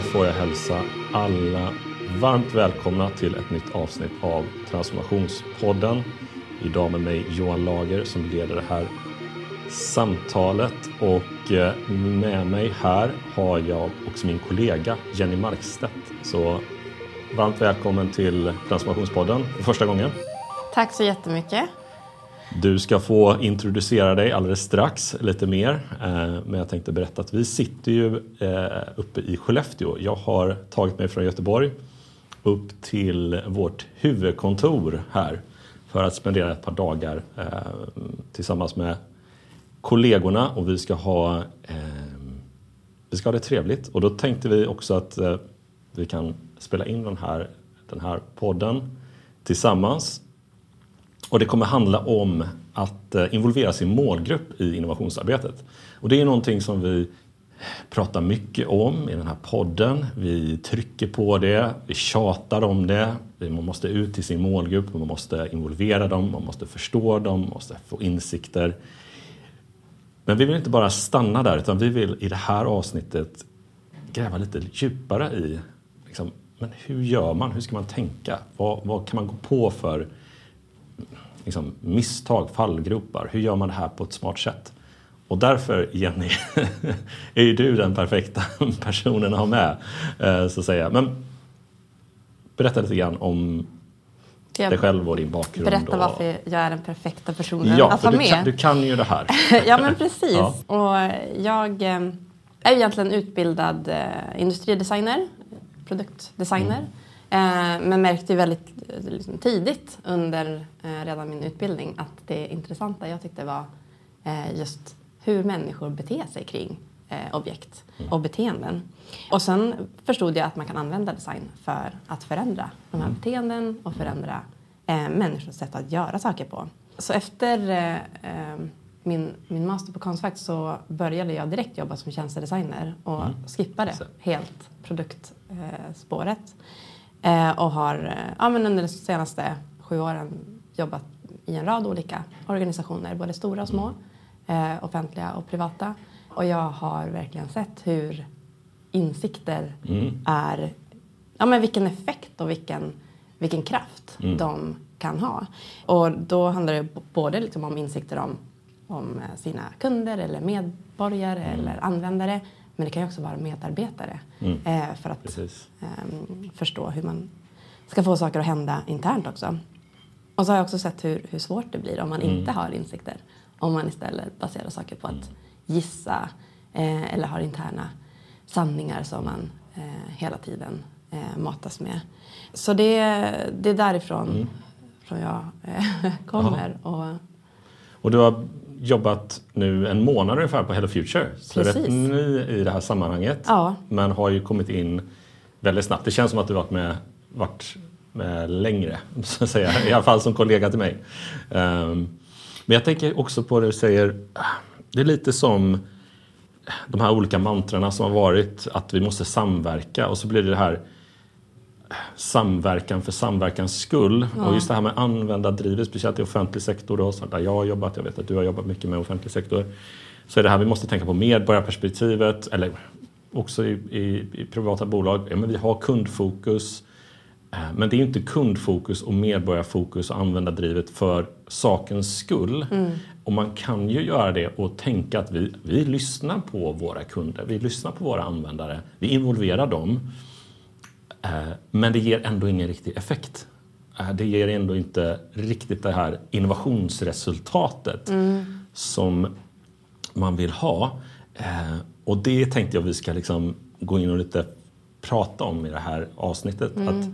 Då får jag hälsa alla varmt välkomna till ett nytt avsnitt av Transformationspodden. Idag med mig Johan Lager som leder det här samtalet och eh, med mig här har jag också min kollega Jenny Markstedt. Så varmt välkommen till Transformationspodden för första gången. Tack så jättemycket. Du ska få introducera dig alldeles strax lite mer. Eh, men jag tänkte berätta att vi sitter ju eh, uppe i Skellefteå. Jag har tagit mig från Göteborg upp till vårt huvudkontor här för att spendera ett par dagar eh, tillsammans med kollegorna och vi ska ha, vi ska ha det trevligt. Och då tänkte vi också att vi kan spela in den här, den här podden tillsammans och det kommer handla om att eh, involvera sin målgrupp i innovationsarbetet. Och det är någonting som vi pratar mycket om i den här podden. Vi trycker på det, vi tjatar om det. Man måste ut till sin målgrupp, man måste involvera dem, man måste förstå dem, man måste få insikter. Men vi vill inte bara stanna där utan vi vill i det här avsnittet gräva lite djupare i liksom, men hur gör man, hur ska man tänka? Vad, vad kan man gå på för liksom, misstag, fallgropar. Hur gör man det här på ett smart sätt? Och därför, Jenny, är ju du den perfekta personen att ha med. Eh, så att säga. Men berätta lite grann om dig själv och din bakgrund. Berätta och... varför jag är den perfekta personen ja, att ha du med. Kan, du kan ju det här. ja, men precis. Ja. Och jag eh, är egentligen utbildad eh, industridesigner, produktdesigner. Mm. Eh, men märkte ju väldigt liksom, tidigt under eh, redan min utbildning att det intressanta jag tyckte var eh, just hur människor beter sig kring objekt och beteenden. Och sen förstod jag att man kan använda design för att förändra de här mm. beteenden och förändra människors sätt att göra saker på. Så efter min, min master på Konstfack så började jag direkt jobba som tjänstedesigner och mm. skippade helt produktspåret. Eh, och har eh, ja, men under de senaste sju åren jobbat i en rad olika organisationer, både stora och små, eh, offentliga och privata. Och jag har verkligen sett hur insikter mm. är, ja men vilken effekt och vilken, vilken kraft mm. de kan ha. Och då handlar det både liksom om insikter om, om sina kunder eller medborgare mm. eller användare men det kan ju också vara medarbetare mm. eh, för att eh, förstå hur man ska få saker att hända internt också. Och så har jag också sett hur, hur svårt det blir om man mm. inte har insikter. Om man istället baserar saker på att gissa eh, eller har interna sanningar som man eh, hela tiden eh, matas med. Så det, det är därifrån mm. från jag kommer. Och, och du har jobbat nu en månad ungefär på Hello Future. Så Precis. rätt ny i det här sammanhanget. Ja. Men har ju kommit in väldigt snabbt. Det känns som att du varit med, varit med längre, så att säga. i alla fall som kollega till mig. Um, men jag tänker också på det du säger, det är lite som de här olika mantrarna som har varit att vi måste samverka och så blir det det här samverkan för samverkans skull. Ja. Och just det här med användardrivet, speciellt i offentlig sektor då, där jag har jobbat, jag vet att du har jobbat mycket med offentlig sektor. Så är det här vi måste tänka på medborgarperspektivet, eller också i, i, i privata bolag. Ja, men vi har kundfokus. Eh, men det är inte kundfokus och medborgarfokus och användardrivet för sakens skull. Mm. Och man kan ju göra det och tänka att vi, vi lyssnar på våra kunder, vi lyssnar på våra användare, vi involverar dem. Eh, men det ger ändå ingen riktig effekt. Eh, det ger ändå inte riktigt det här innovationsresultatet mm. som man vill ha. Eh, och det tänkte jag vi ska liksom gå in och lite prata om i det här avsnittet. Mm. Att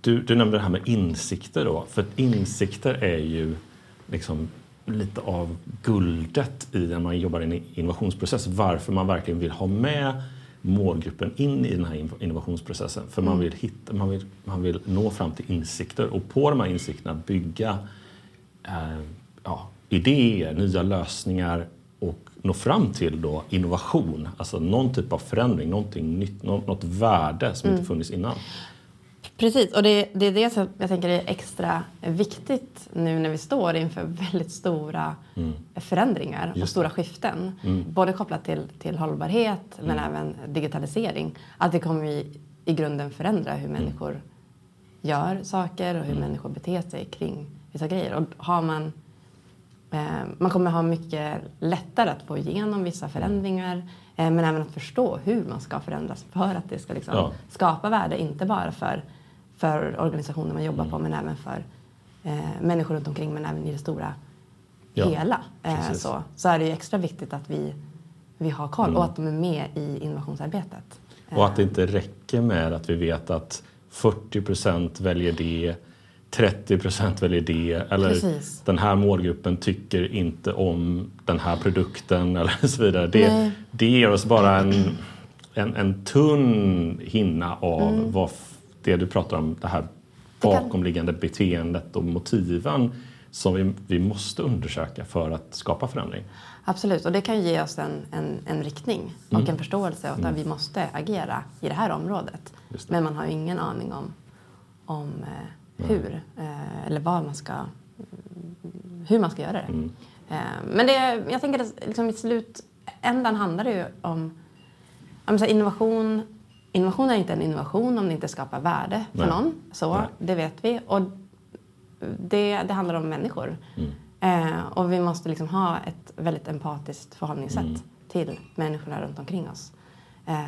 du, du nämnde det här med insikter då. För insikter är ju liksom lite av guldet i när man jobbar i en innovationsprocess. Varför man verkligen vill ha med målgruppen in i den här innovationsprocessen. För man, mm. vill hitta, man, vill, man vill nå fram till insikter och på de här insikterna bygga eh, ja, idéer, nya lösningar och nå fram till då innovation, alltså någon typ av förändring, någonting nytt, något, något värde som mm. inte funnits innan. Precis, och det, det är det som jag tänker är extra viktigt nu när vi står inför väldigt stora mm. förändringar och stora skiften. Mm. Både kopplat till, till hållbarhet men mm. även digitalisering. Att det kommer i, i grunden förändra hur mm. människor gör saker och hur mm. människor beter sig kring vissa grejer. Och har man, eh, man kommer ha mycket lättare att få igenom vissa förändringar eh, men även att förstå hur man ska förändras för att det ska liksom ja. skapa värde, inte bara för för organisationer man jobbar mm. på men även för eh, människor runt omkring men även i det stora ja, hela. Eh, så, så är det ju extra viktigt att vi, vi har koll mm. och att de är med i innovationsarbetet. Och att det inte räcker med att vi vet att 40 procent väljer det 30 procent väljer det eller Precis. den här målgruppen tycker inte om den här produkten eller så vidare. Det, det ger oss bara en, en, en tunn hinna av mm. vad det du pratar om, det här bakomliggande beteendet och motiven som vi, vi måste undersöka för att skapa förändring. Absolut, och det kan ge oss en, en, en riktning och mm. en förståelse att mm. vi måste agera i det här området. Det. Men man har ingen aning om, om eh, hur eh, eller vad man ska, hur man ska göra det. Mm. Eh, men det, jag tänker att liksom i slutändan handlar det ju om, om så innovation innovation är inte en innovation om det inte skapar värde för Nej. någon. Så, Nej. Det vet vi. Och det, det handlar om människor. Mm. Eh, och vi måste liksom ha ett väldigt empatiskt förhållningssätt mm. till människorna runt omkring oss. Eh,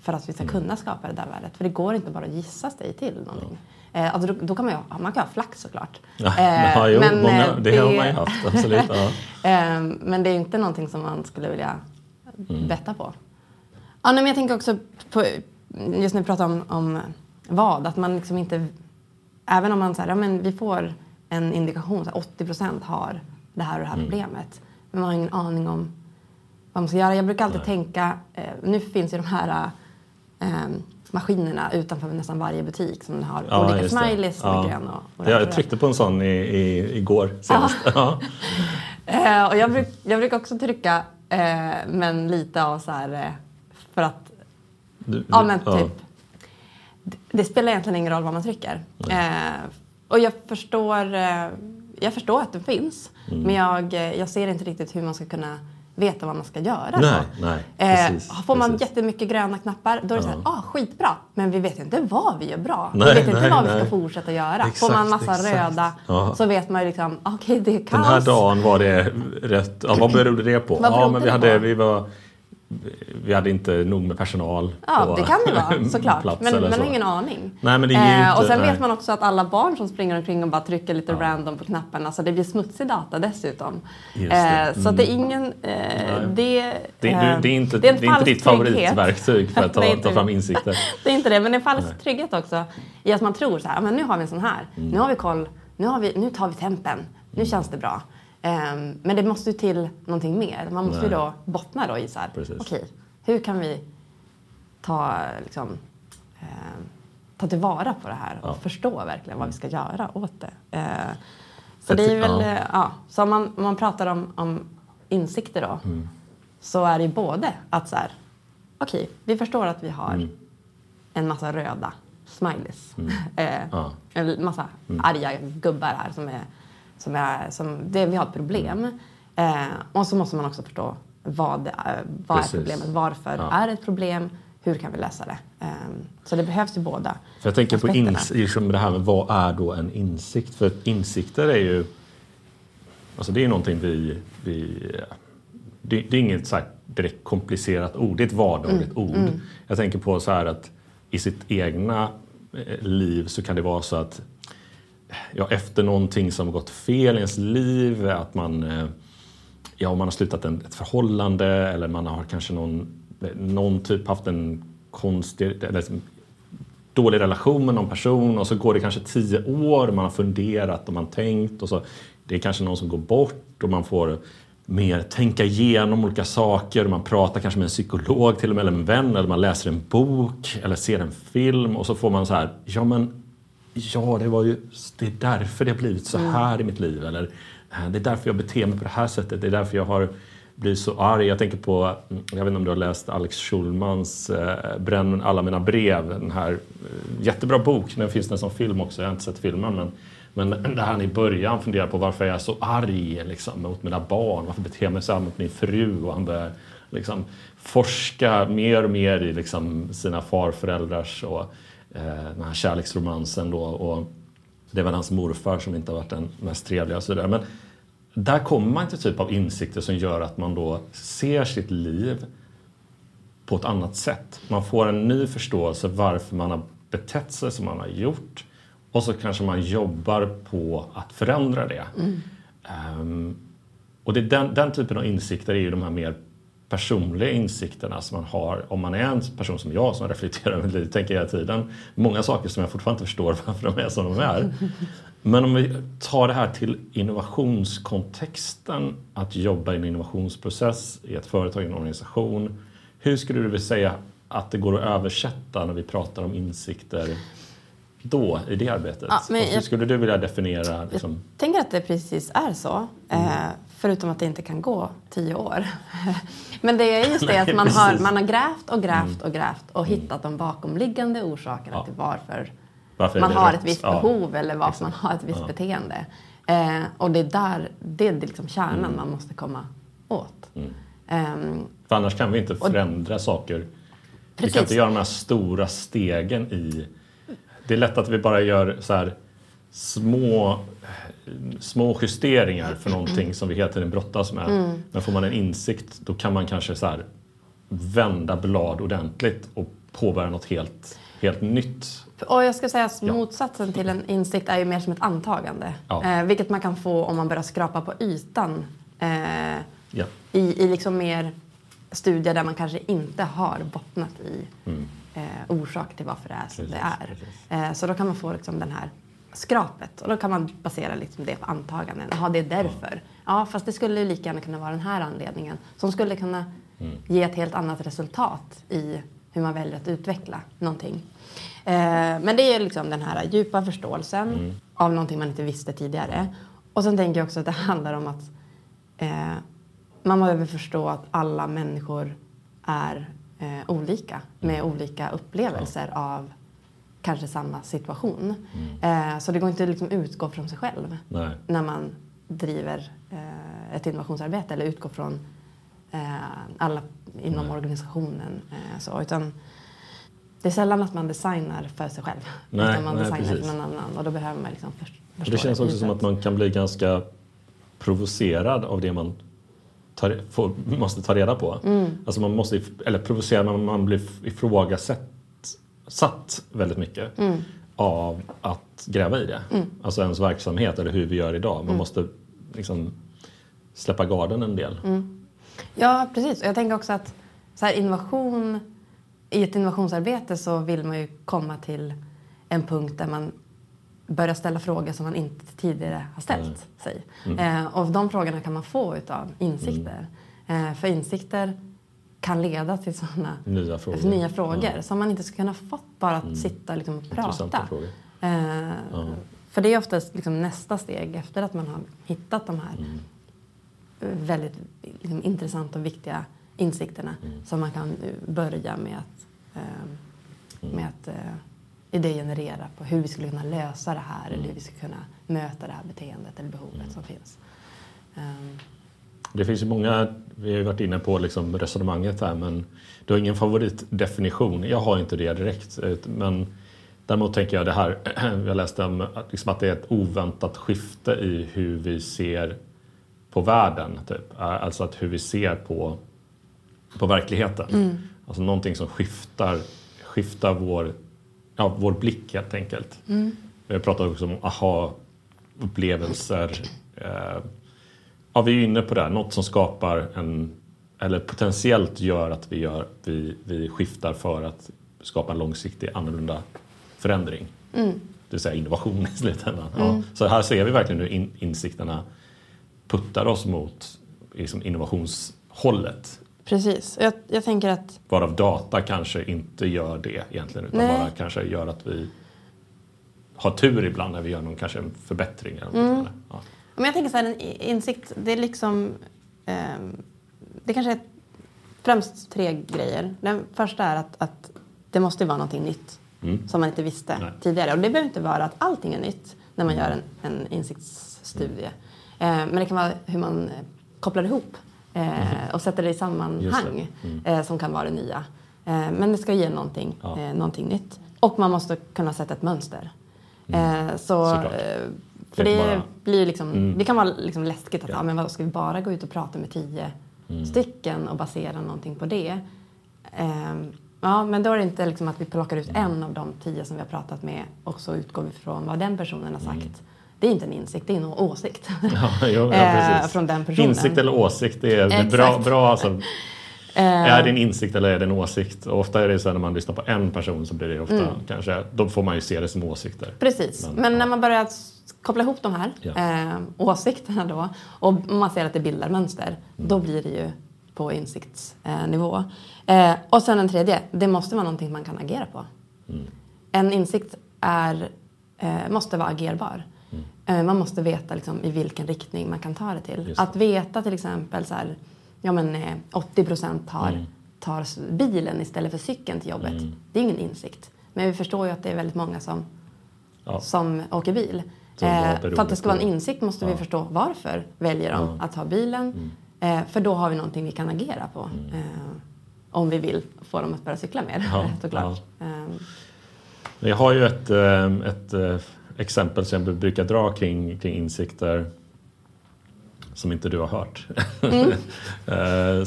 för att vi ska mm. kunna skapa det där värdet. För det går inte bara att gissa sig till någonting. Ja. Eh, alltså då, då, kan man ju, man kan ha flax såklart. Ja, ja, jo, men, många, eh, det, det har man ju haft, absolut. Eh, men det är inte någonting som man skulle vilja mm. betta på. Ja, men jag tänker också på, just när vi pratar om, om vad, att man liksom inte... Även om man säger ja, men vi får en indikation, att 80 procent har det här och det här mm. problemet. Men man har ingen aning om vad man ska göra. Jag brukar alltid Nej. tänka, eh, nu finns ju de här eh, maskinerna utanför nästan varje butik som har ja, olika smileys. Ja. Och, och jag tryckte på en sån i, i, igår senast. Ja. eh, och jag, bruk, jag brukar också trycka, eh, men lite av så här, eh, för att du, ja, men ja. typ. Det spelar egentligen ingen roll vad man trycker. Eh, och jag förstår, eh, jag förstår att det finns. Mm. Men jag, eh, jag ser inte riktigt hur man ska kunna veta vad man ska göra. Nej, nej, precis, eh, får man precis. jättemycket gröna knappar då är det ja. så här, ah, skitbra. Men vi vet inte vad vi gör bra. Nej, vi vet inte nej, vad vi ska fortsätta göra. Exakt, får man massa exakt. röda ja. så vet man ju liksom, okej okay, det är kaos. Den här dagen var det rätt, ja, vad berodde det på? ja, men vi, hade, vi var vi hade inte nog med personal. Ja, på, det kan det vara såklart. men man har ingen aning. Nej, men det är eh, och sen nej. vet man också att alla barn som springer omkring och bara trycker lite ja. random på knapparna så det blir smutsig data dessutom. Det. Mm. Så att det är ingen... Eh, det, det, det, är inte, det är, det är inte ditt favoritverktyg för att ta, ta fram insikter. det är inte det, men det är falsk trygghet också i att man tror så här, men nu har vi en sån här, mm. nu har vi koll, nu, har vi, nu tar vi tempen, nu känns det bra. Um, men det måste ju till någonting mer. Man måste Nej. ju då bottna då i så här, okej, okay, hur kan vi ta, liksom, uh, ta tillvara på det här och ja. förstå verkligen vad vi ska göra åt det. Uh, så det är väl, ja. Uh, ja. Så om man, om man pratar om, om insikter då, mm. så är det ju både att så här, okej, okay, vi förstår att vi har mm. en massa röda smileys. Mm. ja. En massa mm. arga gubbar här som är som är, som, det, vi har ett problem. Eh, och så måste man också förstå vad, eh, vad är problemet, varför ja. är det ett problem, hur kan vi lösa det? Eh, så det behövs ju båda För Jag tänker aspekterna. på ins, liksom det här med vad är då en insikt? För insikter är ju Alltså det är någonting vi... vi det, det är inget så direkt komplicerat ord, det är ett vardagligt mm. ord. Mm. Jag tänker på så här att i sitt egna eh, liv så kan det vara så att ja, efter någonting som gått fel i ens liv, att man, eh, ja, man har slutat en, ett förhållande eller man har kanske någon, någon typ haft en konstig eller liksom, dålig relation med någon person och så går det kanske tio år man har funderat och man tänkt och så det är kanske någon som går bort och man får mer tänka igenom olika saker. Man pratar kanske med en psykolog till och med eller en vän eller man läser en bok eller ser en film och så får man så här, ja men ja, det var ju det är därför det har blivit så mm. här mm. i mitt liv. Eller eh, det är därför jag beter mig på det här sättet. Det är därför jag har blir så arg. Jag tänker på, jag vet inte om du har läst Alex Schulmans eh, Bränn alla mina brev. Den här eh, jättebra bok, den finns nästan som film också. Jag har inte sett filmen men men där han i början funderar på varför jag är så arg liksom, mot mina barn, varför beter jag mig så här mot min fru och han börjar liksom, forska mer och mer i liksom, sina farföräldrars och den här kärleksromansen då. Och det var hans morfar som inte har varit den mest trevliga och så vidare. Men där kommer man till typ av insikter som gör att man då ser sitt liv på ett annat sätt. Man får en ny förståelse varför man har betett sig som man har gjort och så kanske man jobbar på att förändra det. Mm. Um, och det den, den, typen av insikter är ju de här mer personliga insikterna som man har om man är en person som jag som reflekterar över livet, tänker hela tiden. Många saker som jag fortfarande inte förstår varför de är som de är. Men om vi tar det här till innovationskontexten, att jobba i en innovationsprocess i ett företag, i en organisation. Hur skulle du vilja säga att det går att översätta när vi pratar om insikter då i det arbetet? Ja, hur skulle du vilja definiera? Liksom... Jag tänker att det precis är så. Mm. Eh, förutom att det inte kan gå tio år. men det är just det att man har, man har grävt och grävt mm. och grävt och mm. hittat de bakomliggande orsakerna ja. till varför, varför man har rätt? ett visst behov ja. eller varför Exakt. man har ett visst beteende. Eh, och det är där, det är liksom kärnan mm. man måste komma åt. Um, För annars kan vi inte förändra och, saker. Precis. Vi kan inte göra de här stora stegen i det är lätt att vi bara gör så här små, små justeringar för någonting som vi hela tiden brottas med. Mm. Men får man en insikt då kan man kanske så här vända blad ordentligt och påbörja något helt, helt nytt. Och jag ska säga att motsatsen till en insikt är ju mer som ett antagande. Ja. Eh, vilket man kan få om man börjar skrapa på ytan. Eh, ja. i, I liksom mer studier där man kanske inte har bottnat i mm eh, orsak till varför det är som precis, det är. Eh, så då kan man få liksom den här skrapet och då kan man basera liksom det på antaganden. Ja, det är därför. Ja. fast det skulle lika gärna kunna vara den här anledningen som skulle kunna mm. ge ett helt annat resultat i hur man väljer att utveckla någonting. Eh, men det är liksom den här djupa förståelsen mm. av någonting man inte visste tidigare. Och sen tänker jag också att det handlar om att eh, man behöver förstå att alla människor är eh, olika med olika upplevelser av kanske samma situation. Mm. Eh, så det går inte att liksom utgå från sig själv Nej. när man driver eh, ett innovationsarbete eller utgå från eh, alla inom Nej. organisationen. Eh, så, utan det är sällan att man designar för sig själv. Nej, utan man nej, designar precis. för någon annan och då behöver man liksom förstå Det känns också som att man kan bli ganska provocerad av det man tar, får, måste ta reda på. Mm. Alltså man måste, eller provocera, man, man blir ifrågasatt satt väldigt mycket mm. av att gräva i det. Mm. Alltså ens verksamhet eller hur vi gör idag. Man mm. måste liksom släppa garden en del. Mm. Ja, precis. Jag tänker också att så här, innovation, i ett innovationsarbete så vill man ju komma till en punkt där man börja ställa frågor som man inte tidigare har ställt sig. Mm. Eh, och de frågorna kan man få av insikter. Mm. Eh, för insikter kan leda till sådana nya frågor, nya frågor ja. som man inte skulle kunna fått bara att mm. sitta liksom och prata. Eh, ja. För det är oftast liksom nästa steg efter att man har hittat de här mm. väldigt liksom, intressanta och viktiga insikterna mm. som man kan börja med att, eh, med att eh, idégenerera på hur vi skulle kunna lösa det här eller hur vi ska kunna möta det här beteendet eller behovet mm. som finns. Um. Det finns ju många, vi har ju varit inne på liksom resonemanget här, men du har ingen favoritdefinition. Jag har inte det direkt. Men däremot tänker jag det här, jag läste om liksom att det är ett oväntat skifte i hur vi ser på världen. Typ. Alltså att hur vi ser på, på verkligheten. Mm. Alltså någonting som skiftar, skiftar vår ja, vår blick helt enkelt. Mm. Jag pratar också om aha-upplevelser. Eh, ja, vi är inne på det, här. något som skapar en, eller potentiellt gör att vi, gör, vi, vi skiftar för att skapa en långsiktig annorlunda förändring. Mm. Det vill säga innovation i slutändan. Mm. Ja, så här ser vi verkligen hur in, insikterna puttar oss mot liksom innovationshållet Precis. Jag, jag tänker att... Varav data kanske inte gör det egentligen utan Nej. bara kanske gör att vi har tur ibland när vi gör någon kanske en förbättring. Eller mm. ja. Men jag tänker så här, en insikt, det är liksom... Eh, det kanske är främst tre grejer. Den första är att, att det måste vara någonting nytt mm. som man inte visste Nej. tidigare. Och det behöver inte vara att allting är nytt när man gör en, en insiktsstudie. Mm. Eh, men det kan vara hur man eh, kopplar ihop eh, mm. och sätter det i sammanhang det. Mm. Eh, som kan vara det nya. Eh, men det ska ge någonting, ja. Eh, någonting nytt. Och man måste kunna sätta ett mönster. Mm. så, för det, bara... blir liksom, mm. det kan vara liksom läskigt att ja. ah, men vad, ska vi bara gå ut och prata med tio mm. stycken och basera någonting på det. Um, ja, men då är det inte liksom att vi plockar ut mm. en av de tio som vi har pratat med och så utgår vi från vad den personen har sagt. Mm. Det är inte en insikt, det är en åsikt. Ja, jo, ja, från den personen. Insikt eller åsikt, det är Exakt. bra. bra alltså. Är det en insikt eller är det en åsikt? Och ofta är det så när man lyssnar på en person så blir det ofta mm. kanske, då får man ju se det som åsikter. Precis, men, men ja. när man börjar koppla ihop de här ja. eh, åsikterna då och man ser att det bildar mönster, mm. då blir det ju på insiktsnivå. Eh, och sen den tredje, det måste vara någonting man kan agera på. Mm. En insikt är, eh, måste vara agerbar. Mm. Eh, man måste veta liksom, i vilken riktning man kan ta det till. Att veta till exempel så här, ja, men, 80 eh, procent tar, mm. tar bilen istället för cykeln till jobbet. Mm. Det är ingen insikt. Men vi förstår ju att det är väldigt många som, ja. som åker bil. Eh, för att det ska vara en insikt måste vi förstå varför väljer de att ha bilen. Mm. Eh, för då har vi någonting vi kan agera på. Mm. Eh, om vi vill få dem att börja cykla mer ja. såklart. Ehm. Jag har ju ett, ett exempel som jag brukar dra kring, kring insikter som inte du har hört. Mm.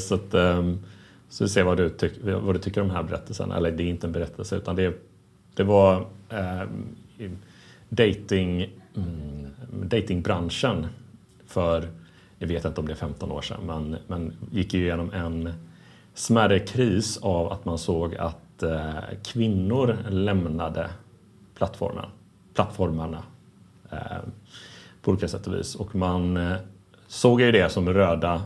Så att, ehm, så vi ser vad du, tyck, vad du tycker om den här berättelsen. Eller det är inte en berättelse utan det, det var eh, dating mm, datingbranschen för, jag vet inte om det är 15 år sedan, men, men gick ju igenom en smärre kris av att man såg att eh, kvinnor lämnade plattformen, plattformarna eh, på olika sätt och vis. Och man eh, såg ju det som röda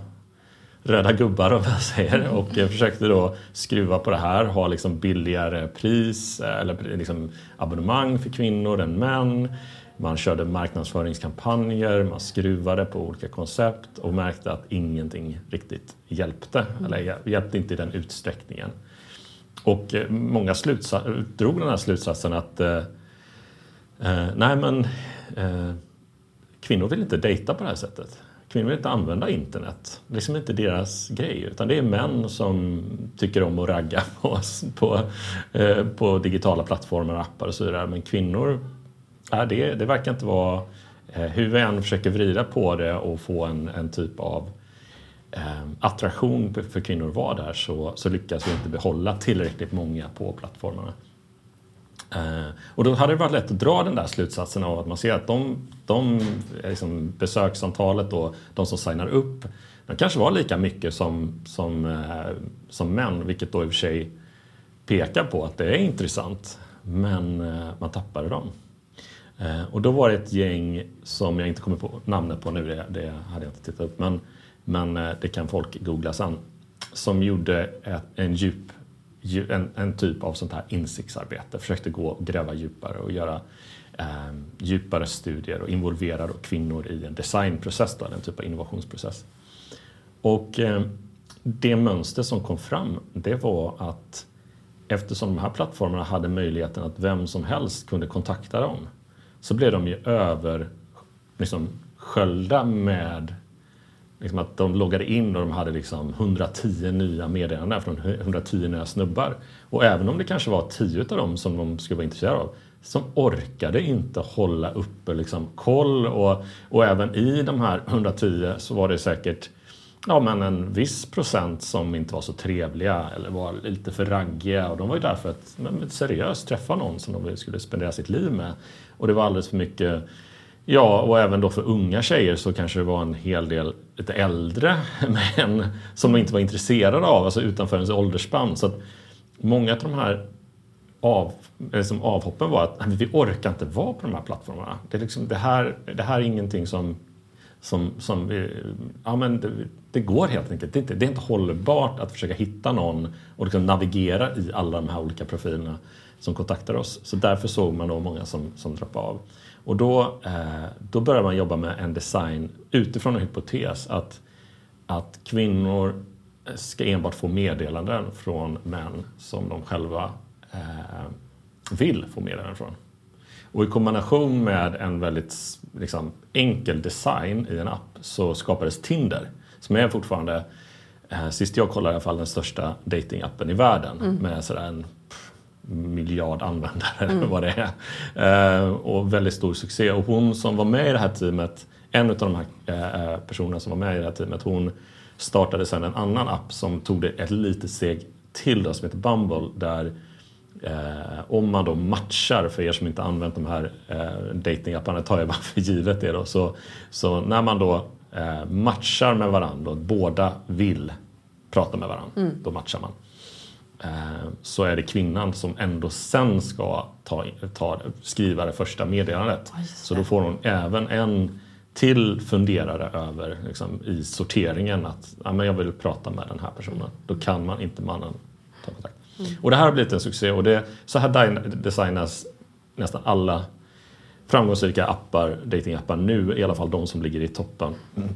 röda gubbar om jag säger och försökte då skruva på det här, ha liksom billigare pris eller liksom abonnemang för kvinnor än män. Man körde marknadsföringskampanjer, man skruvade på olika koncept och märkte att ingenting riktigt hjälpte, mm. eller hjälpte inte i den utsträckningen. Och eh, många drog den här slutsatsen att eh, eh, nej men eh, kvinnor vill inte dejta på det här sättet. Kvinnor vill inte använda internet. Det är liksom inte deras grej. Utan det är män som tycker om att ragga på, på, eh, på digitala plattformar, appar och så vidare. Men kvinnor Ja, det, det verkar inte vara... Eh, Hur vi än försöker vrida på det och få en, en typ av eh, attraktion för kvinnor att vara där så, så lyckas vi inte behålla tillräckligt många på plattformarna. Eh, och då hade det varit lätt att dra den där slutsatsen av att man ser att de, de liksom besöksantalet och de som signar upp de kanske var lika mycket som, som, eh, som män, vilket då i och för sig pekar på att det är intressant. Men eh, man tappade dem. Eh, och då var det ett gäng som jag inte kommer på namnet på nu, det, det hade jag inte tittat upp, men, men eh, det kan folk googla sen. Som gjorde ett, en djup, en, en, typ av sånt här insiktsarbete, försökte gå och gräva djupare och göra eh, djupare studier och involvera då kvinnor i en designprocess, då, en typ av innovationsprocess. Och eh, det mönster som kom fram, det var att eftersom de här plattformarna hade möjligheten att vem som helst kunde kontakta dem så blev de ju över liksom, sköljda med liksom att de loggade in och de hade liksom 110 nya meddelanden från 110 nya snubbar. Och även om det kanske var 10 av dem som de skulle vara intresserade av som orkade inte hålla uppe liksom koll och, och även i de här 110 så var det säkert ja, men en viss procent som inte var så trevliga eller var lite för raggiga och de var ju där för att men, seriöst träffa någon som de skulle spendera sitt liv med. Och det var alldeles för mycket Ja, och även då för unga tjejer så kanske det var en hel del lite äldre män som inte var intresserade av, alltså utanför ens åldersspann. Så att många av de här av, liksom avhoppen var att vi orkar inte vara på de här plattformarna. Det, är liksom, det, här, det här är ingenting som, som, som ja, men det, det, går helt enkelt det är, inte, det är inte hållbart att försöka hitta någon och liksom navigera i alla de här olika profilerna som kontaktar oss. Så därför såg man då många som, som droppade av. Och då, eh, då började man jobba med en design utifrån en hypotes att, att kvinnor ska enbart få meddelanden från män som de själva eh, vill få meddelanden från. Och i kombination med en väldigt liksom, enkel design i en app så skapades Tinder som är fortfarande, eh, sist jag kollade i alla fall, den största datingappen i världen mm. med sådär en miljard användare mm. vad det är. Eh, och väldigt stor succé. Och hon som var med i det här teamet, en av de här eh, personerna som var med i det här teamet, hon startade sedan en annan app som tog det ett litet steg till då, som heter Bumble där Eh, om man då matchar, för er som inte använt de här eh, datingapparna, tar jag bara för givet det då. Så, så när man då eh, matchar med varandra och båda vill prata med varandra, mm. då matchar man. Eh, så är det kvinnan som ändå sen ska ta, ta, skriva det första meddelandet. Oh, så då får hon även en till funderare över liksom, i sorteringen att ja, men jag vill prata med den här personen. Då kan man inte mannen ta kontakt. Mm. Och det här har blivit en succé och det, så här designas nästan alla framgångsrika appar, datingappar nu, i alla fall de som ligger i toppen. Mm.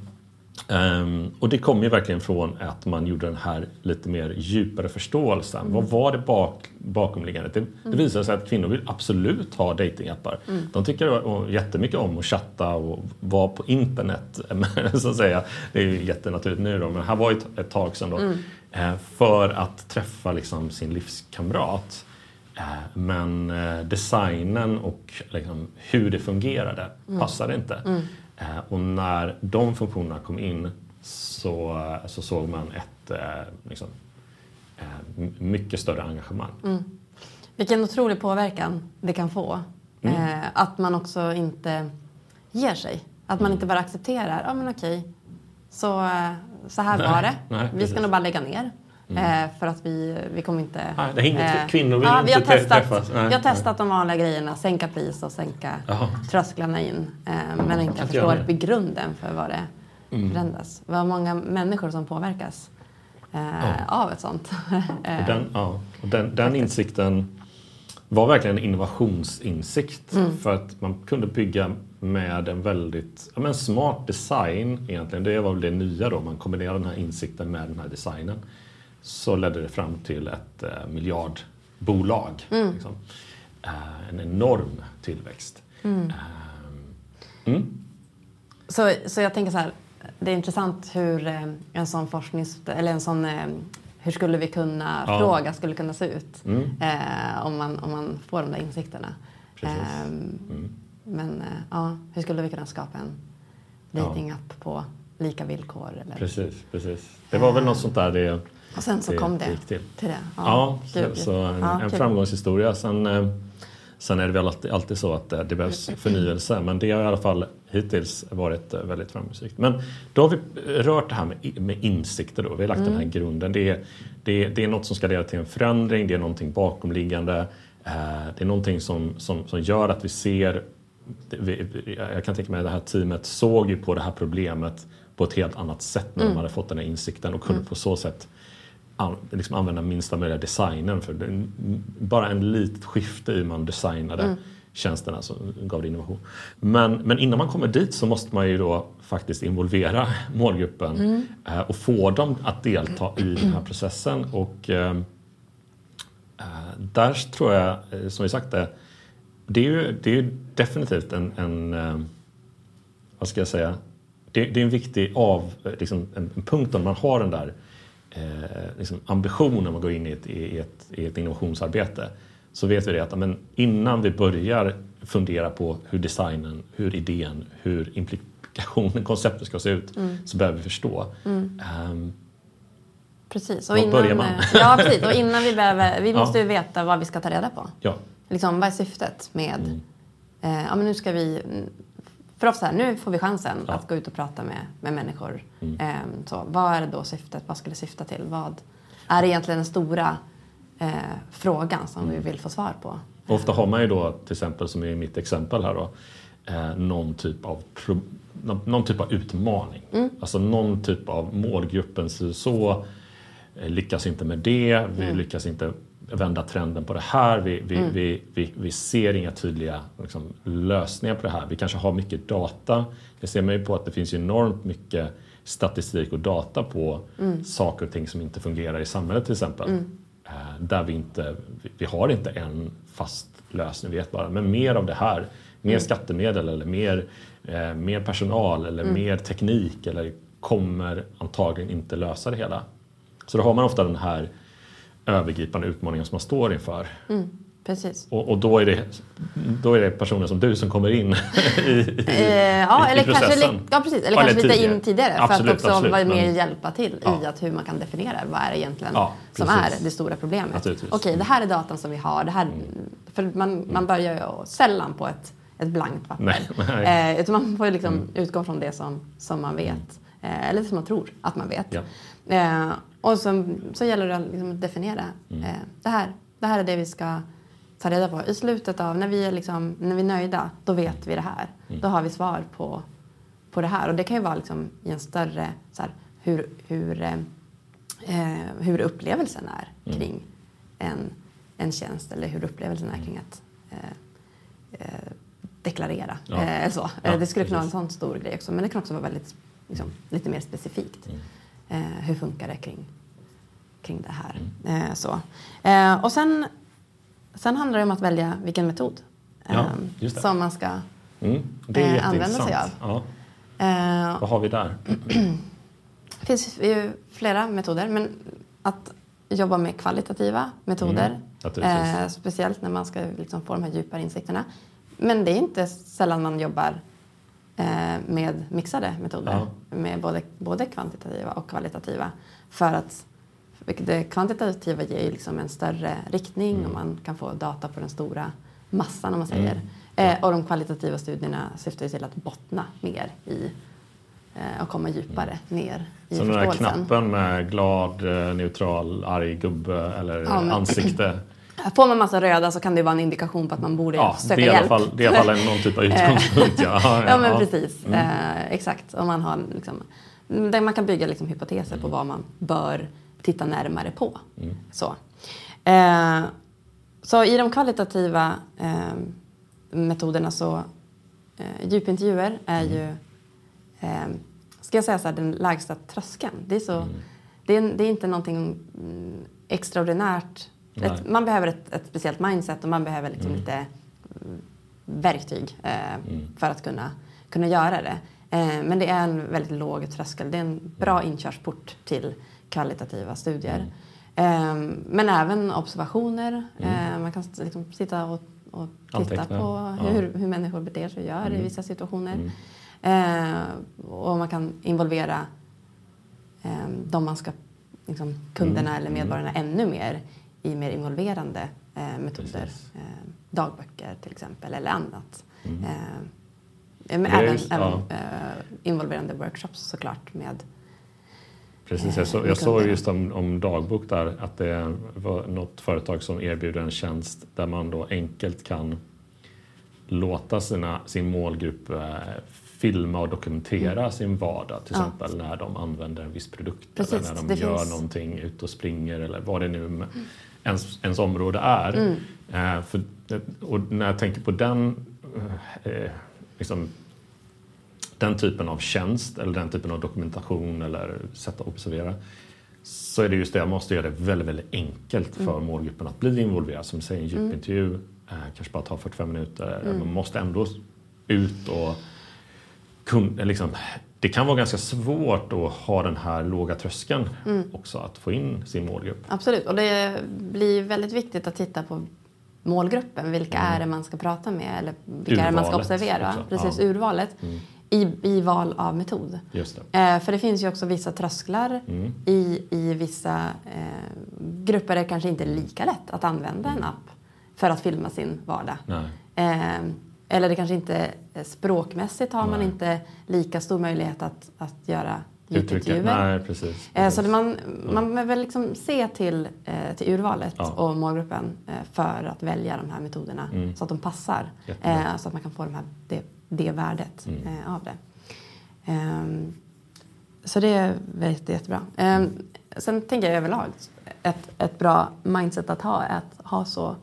Um, och det kom ju verkligen från att man gjorde den här lite mer djupare förståelsen. Mm. Vad var det bak, bakomliggande? Det, mm. det visade sig att kvinnor vill absolut ha datingappar. Mm. De tycker jättemycket om att chatta och vara på internet. så att säga. Det är ju jättenaturligt nu då, men här var ju ett, ett tag sedan då. Mm. Eh, för att träffa liksom sin livskamrat. Eh, men eh, designen och liksom hur det fungerade mm. passade inte. Mm. Och när de funktionerna kom in så, så såg man ett liksom, mycket större engagemang. Mm. Vilken otrolig påverkan det kan få. Mm. att man också inte ger sig. Att man mm. inte bara accepterar, ja men okej, så så här var det. Nej, vi ska nog bara lägga ner. Mm. Eh, för att vi, vi kommer inte... Nej, det är inget, eh, kvinnor vill inte vi har testat, träffas. Nej, vi har testat de vanliga grejerna, sänka pris och sänka Aha. trösklarna in. Eh, men inte förstår i grunden för vad det mm. förändras. Vad många människor som påverkas eh, ja. av ett sånt. och den, ja, och den, den insikten var verkligen en innovationsinsikt. Mm. För att man kunde bygga med en väldigt ja, men smart design egentligen. Det var väl det nya då, man kombinerade den här insikten med den här designen. Så ledde det fram till ett eh, miljardbolag. Mm. Liksom. Eh, en enorm tillväxt. Mm. Eh, mm. så, så jag tänker så här, det är intressant hur en sån forsknings... Eller en sån hur skulle vi kunna ja. fråga skulle kunna se ut mm. eh, om, man, om man får de där insikterna. Eh, mm. Men ja, hur skulle vi kunna skapa en datingapp på lika villkor? Eller? Precis, precis. Det var väl något sånt där det Och sen så det kom det gick till. till det. Ja, ja så, så, en, en framgångshistoria. Sen, eh, sen är det väl alltid, alltid så att det behövs förnyelse men det har i alla fall hittills varit väldigt framgångsrikt. Men då har vi rört det här med, med insikter. Då. Vi har lagt mm. den här grunden. Det är, det, det är något som ska leda till en förändring, det är någonting bakomliggande. Eh, det är någonting som, som, som gör att vi ser jag kan tänka mig att det här teamet såg ju på det här problemet på ett helt annat sätt när mm. de hade fått den här insikten och kunde mm. på så sätt liksom använda minsta möjliga designen. För det, bara en litet skifte i hur man designade mm. tjänsterna så gav det innovation. Men, men innan man kommer dit så måste man ju då faktiskt involvera målgruppen mm. eh, och få dem att delta i den här processen. Och eh, eh där tror jag, eh, som vi sagt, det, det är ju, det är definitivt en, en eh, vad ska jag säga, det, det, är en viktig av, liksom, en, en punkt om man har den där eh, liksom ambition när man går in i ett, i, ett, i ett innovationsarbete så vet vi det att men innan vi börjar fundera på hur designen, hur idén, hur implikationen, konceptet ska se ut mm. så behöver vi förstå. Mm. Um, precis. Och innan, börjar man? Ja, precis. Och innan vi behöver, vi måste ju veta vad vi ska ta reda på. Ja. Liksom, vad är syftet med, mm. eh, ja men nu ska vi för ofta här, nu får vi chansen ja. att gå ut och prata med, med människor. Mm. Um, så, vad är det då syftet? Vad skulle det syfta till? Vad är egentligen den stora eh, frågan som mm. vi vill få svar på? Ofta har man ju då, till exempel som i mitt exempel här då, eh, någon, typ av någon, någon, typ av utmaning. Mm. Alltså någon typ av målgruppen så eh, lyckas inte med det, vi mm. lyckas inte vända trenden på det här. Vi, vi, mm. vi, vi, vi, ser inga tydliga liksom, lösningar på det här. Vi kanske har mycket data. Det ser man ju på att det finns enormt mycket statistik och data på mm. saker och ting som inte fungerar i samhället till exempel. Mm. Eh, där vi inte, vi har inte en fast lösning, vi vet bara, men mer av det här. Mer mm. skattemedel eller mer, eh, mer personal eller mm. mer teknik eller kommer antagligen inte lösa det hela. Så då har man ofta den här övergripande utmaningen som man står inför. Mm. Precis. Och, och, då, är det, då är det personer som du som kommer in i, i, eh, ja, eller processen. Kanske, ja, precis. Eller, kanske lite in tidigare absolut, för att också absolut, vara mer men, hjälpa till ja. i att hur man kan definiera vad är det egentligen ja, som är det stora problemet. Okej, det här är datan som vi har. Det här, mm. För man, man börjar ju sällan på ett, ett blankt papper. Nej, nej. Eh, utan man får liksom mm. utgå från det som, som man vet. Eh, eller som man tror att man vet. Ja. Eh, och så, så gäller det liksom att definiera. Mm. Eh, det, här, det här är det vi ska ta reda på. I slutet av, när vi är, liksom, när vi är nöjda, då vet vi det här. Mm. Då har vi svar på, på det här. Och det kan ju vara liksom i en större, så här, hur, hur, eh, eh hur upplevelsen är mm. kring mm. en, en tjänst eller hur upplevelsen är kring att eh, eh, deklarera. Ja. Eh, så. Ja, det skulle kunna vara en sån stor grej också. Men det kan också vara väldigt, liksom, lite mer specifikt. Eh, hur funkar det kring, kring det här? Mm. så. och sen Sen handlar det om att välja vilken metod ja, eh, som man ska mm, eh, använda sig av. Ja. Eh, Vad har vi där? Det finns ju flera metoder, men att jobba med kvalitativa metoder, mm, eh, speciellt när man ska liksom få de här djupare insikterna. Men det är inte sällan man jobbar eh, med mixade metoder, ja. med både, både kvantitativa och kvalitativa, för att det kvantitativa ger ju liksom en större riktning mm. och man kan få data på den stora massan om man säger. Mm. Eh, och de kvalitativa studierna syftar ju till att bottna mer i eh, och komma djupare mm. ner i Så förståelsen. Så den där knappen med glad, eh, neutral, arg gubbe eller ja, men, ansikte Får man massa röda så kan det vara en indikation på att man borde ja, söka det hjälp. Fall, det är i alla fall någon typ av utgångspunkt. ja. ja, ja, men precis. Mm. Eh, exakt. Om man, har liksom, man kan bygga liksom hypoteser mm. på vad man bör titta närmare på. Mm. Så. Eh, så i de kvalitativa eh, metoderna så eh, djupintervjuer är mm. ju, eh, ska jag säga så här, den lägsta tröskeln. Det är, så, mm. det är, det är inte någonting mm, extraordinärt. Ett, man behöver ett, ett, speciellt mindset och man behöver liksom mm. lite mm, verktyg eh, mm. för att kunna, kunna göra det. Eh, men det är en väldigt låg tröskel. Det är en bra inkörsport till kvalitativa studier. Mm. men även observationer. Mm. Ehm, man kan liksom sitta och, och titta på hur, ja. hur människor beter sig och gör mm. i vissa situationer. Mm. Ehm, och man kan involvera de man ska, liksom, kunderna mm. eller mm. medborgarna ännu mer i mer involverande eh, metoder. Eh, dagböcker till exempel eller annat. Mm. Eh, även, även ja. eh, involverande workshops såklart med Precis, jag, så, jag såg just om, om, dagbok där att det var något företag som erbjuder en tjänst där man då enkelt kan låta sina, sin målgrupp eh, filma och dokumentera mm. sin vardag. Till ja. exempel när de använder en viss produkt Precis, eller när de gör finns. någonting, ute och springer eller vad det nu mm. Ens, ens område är. Mm. Eh, för, och när jag tänker på den eh, liksom, den typen av tjänst eller den typen av dokumentation eller sätt att observera så är det just det, jag måste göra det väldigt, väldigt enkelt för mm. målgruppen att bli involverad. Som säger en djupintervju, mm. eh, kanske bara tar 45 minuter. Mm. Man måste ändå ut och kun, eh, liksom, det kan vara ganska svårt att ha den här låga tröskeln mm. också, att få in sin målgrupp. Absolut, och det blir väldigt viktigt att titta på målgruppen. Vilka mm. är det man ska prata med eller vilka urvalet, är det man ska observera? Också. Precis, ja. urvalet. Mm i, i val av metod. Det. Eh, för det finns ju också vissa trösklar mm. i, i vissa eh, grupper där det kanske inte är lika lätt att använda mm. en app för att filma sin vardag. Eh, eller det kanske inte språkmässigt har Nej. man inte lika stor möjlighet att, att göra djupintervjuer. Nej, precis, eh, precis. Så man, man behöver liksom se till, eh, till urvalet ja. och målgruppen eh, för att välja de här metoderna mm. så att de passar. Så att man kan få de här, det det värdet mm. eh, av det. Um, så det är väldigt, jättebra. Um, sen tänker jag överlag, ett, ett bra mindset att ha är att ha så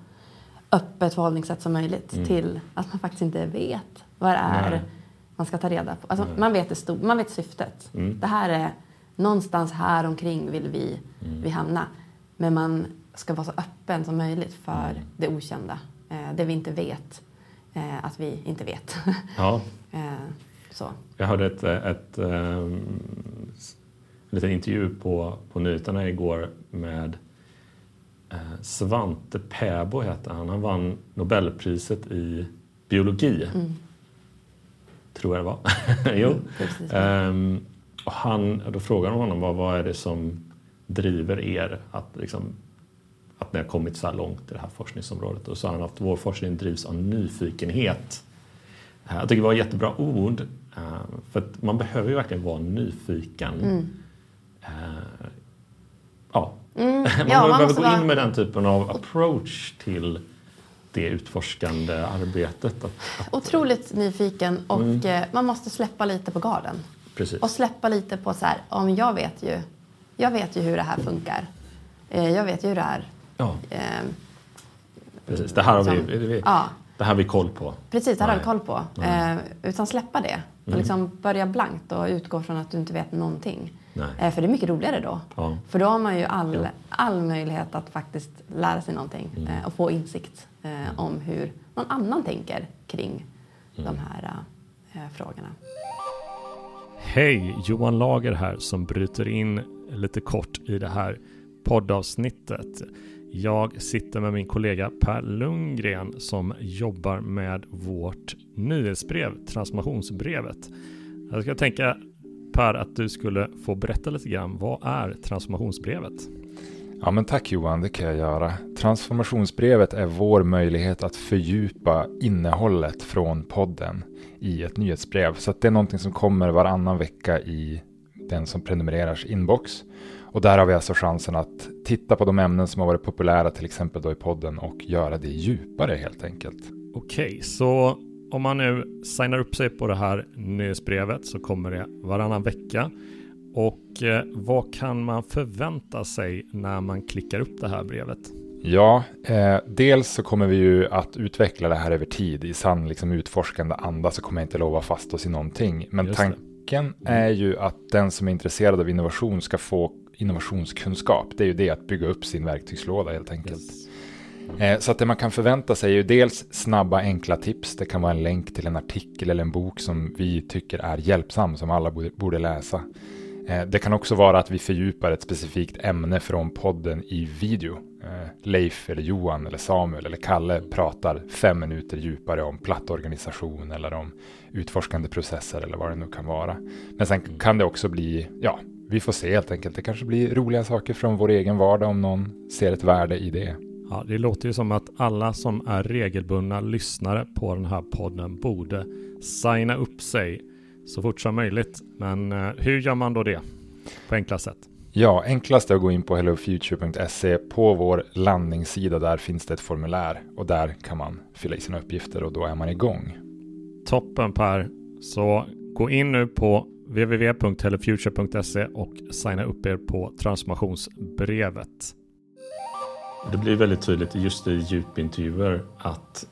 öppet förhållningssätt som möjligt mm. till att man faktiskt inte vet vad det är man ska ta reda på. Alltså, man, vet det stor, man vet syftet. Mm. Det här är någonstans här omkring vill vi, Mm. vi hamna. Men man ska vara så öppen som möjligt för Mm. det okända. Eh, det vi inte vet eh, att vi inte vet. Ja, eh, så. jag hörde ett, ett, ehm, en liten intervju på, på nyheterna igår med eh, Svante Pääbo heter han. Han vann Nobelpriset i biologi. Mm. Tror jag det var. jo. Precis. Ehm, och han, då frågade de honom vad, vad är det som driver er att, liksom, att ni har kommit så här långt i det här forskningsområdet. Och så sa han att vår forskning drivs av nyfikenhet. Eh, Jag tycker det var ett jättebra ord. eh, För man behöver ju verkligen vara nyfiken. Mm. Eh, Ja, Mm. man Ja, man behöver gå in vara med den typen av approach till det utforskande arbetet. Att, att, otroligt nyfiken och Mm. eh, man måste släppa lite på garden. precis. Och släppa lite på så här, om jag vet ju, jag vet ju hur det här funkar. Eh, jag vet ju hur det är. Ja, Eh, precis. Det här har vi, som- vi, ja, det här har vi koll på. precis, det här har vi Nej. koll på. Nej. Eh, utan släppa det och Mm. liksom börja blankt och utgå från att du inte vet någonting. Nej. Eh, för det är mycket roligare då. Ja. För då har man ju all, Ja. all möjlighet att faktiskt lära sig någonting Mm. eh, och få insikt eh, om hur någon annan tänker kring Mm. de här eh, frågorna. Hej! Johan Lager här som bryter in lite kort i det här poddavsnittet. Jag sitter med min kollega Per Lundgren som jobbar med vårt nyhetsbrev, Transformationsbrevet. Jag ska tänka Per att du skulle få berätta lite grann. Vad är Transformationsbrevet? Ja, men tack Johan, det kan jag göra. Transformationsbrevet är vår möjlighet att fördjupa innehållet från podden i ett nyhetsbrev. Så att det är någonting som kommer varannan vecka i den som prenumererars inbox. Och där har vi alltså chansen att titta på de ämnen som har varit populära, till exempel då i podden, och göra det djupare helt enkelt. Okej, så om man nu signar upp sig på det här nyhetsbrevet så kommer det varannan vecka. Och eh, vad kan man förvänta sig när man klickar upp det här brevet? Ja, eh, dels så kommer vi ju att utveckla det här över tid. I sann liksom, utforskande anda så kommer jag inte lova fast oss i någonting. Men tanken är ju att den som är intresserad av innovation ska få innovationskunskap. Det är ju det att bygga upp sin verktygslåda helt enkelt. Eh, Så att det man kan förvänta sig är ju dels snabba enkla tips. Det kan vara en länk till en artikel eller en bok som vi tycker är hjälpsam, som alla borde, läsa. Eh, Det kan också vara att vi fördjupar ett specifikt ämne från podden i video. Eh, Leif eller Johan eller Samuel eller Kalle pratar fem minuter djupare om plattorganisation eller om utforskande processer eller vad det nu kan vara. Men sen kan det också bli, ja, vi får se helt enkelt. Det kanske blir roliga saker från vår egen vardag om någon ser ett värde i det. Ja, det låter ju som att alla som är regelbundna lyssnare på den här podden borde signa upp sig så fort som möjligt. Men eh, hur gör man då det på enkla sätt? Ja, enklast är att gå in på hellofuture.se. På vår landningssida där finns det ett formulär och där kan man fylla i sina uppgifter och då är man igång. Toppen Per! Så gå in nu på www.hellofuture.se och signa upp er på transformationsbrevet. Det blir väldigt tydligt just i djupintervjuer att,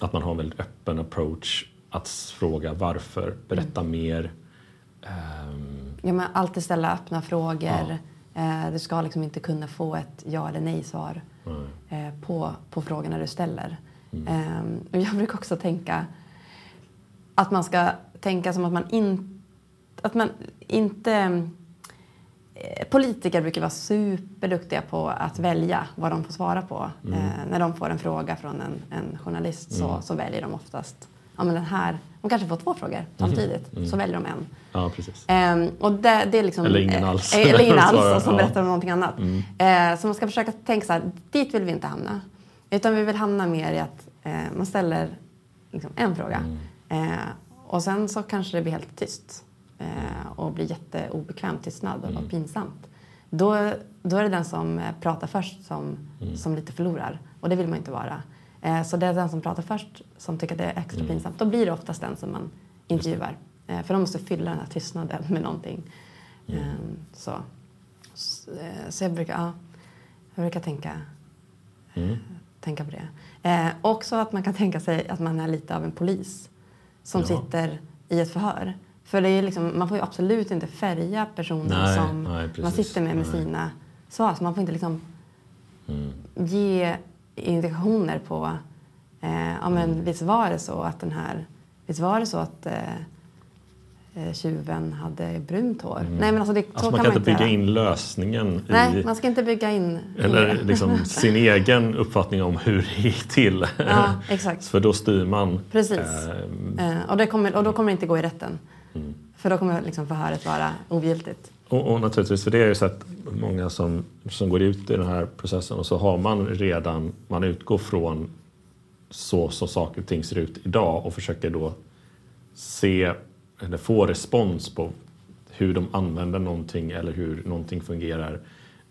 att man har en väldigt öppen approach. Att fråga varför, berätta mer. Ehm, Ja, men alltid ställa öppna frågor. Eh, du ska liksom inte kunna få ett ja eller nej-svar nej. eh, på, på frågorna du ställer. Mm. Eh, och jag brukar också tänka att man ska tänka som att man, in, att man inte... eh, Politiker brukar vara superduktiga på att välja vad de får svara på. Mm. Eh, när de får en fråga från en, en journalist så, Mm. så väljer de oftast ja, men den här. De kanske får två frågor samtidigt, Mm. så väljer de en. Ja, precis. Ehm, och det, det är liksom, Eller ingen eh, alls. eller ingen alls och som ja. berättar om någonting annat. Mm. Eh, så man ska försöka tänka så här, dit vill vi inte hamna. Utan vi vill hamna mer i att eh, man ställer liksom, en fråga. Mm. Eh, och sen så kanske det blir helt tyst. Eh, och blir jätteobekväm tystnad och Mm. pinsamt. Då, då är det den som eh, pratar först som, Mm. som lite förlorar. Och det vill man inte vara. Eh, så det är den som pratar först som tycker att det är extra Mm. pinsamt. Då blir det oftast den som man intervjuar. För de måste fylla den här tystnaden med någonting. Mm. Eh, så. Så jag brukar, ja, jag brukar tänka, Mm. tänka på det. Eh, också att man kan tänka sig att man är lite av en polis som Ja. sitter i ett förhör. För det är liksom, man får ju absolut inte färga personen Nej, som nej, man sitter med med Nej. sina svar. Så man får inte liksom Mm. ge indikationer på eh, ja, men visst var det så att den här visst var det så att eh, eh, tjuven hade brunt hår. Nej men alltså det, Alltså så man kan kan inte bygga göra. in lösningen Nej, i, man ska inte bygga in eller liksom sin egen uppfattning om hur det gick till. Ja, exakt. För då styr man. Precis. eh, Eh, och, kommer, och då kommer det inte gå i rätten. Mm. För då kommer liksom förhöret vara ogiltigt. Och, och naturligtvis, för det jag ju sett många som, som går ut i den här processen och så har man redan, man utgår från så som saker och ting ser ut idag och försöker då se eller få respons på hur de använder någonting eller hur någonting fungerar.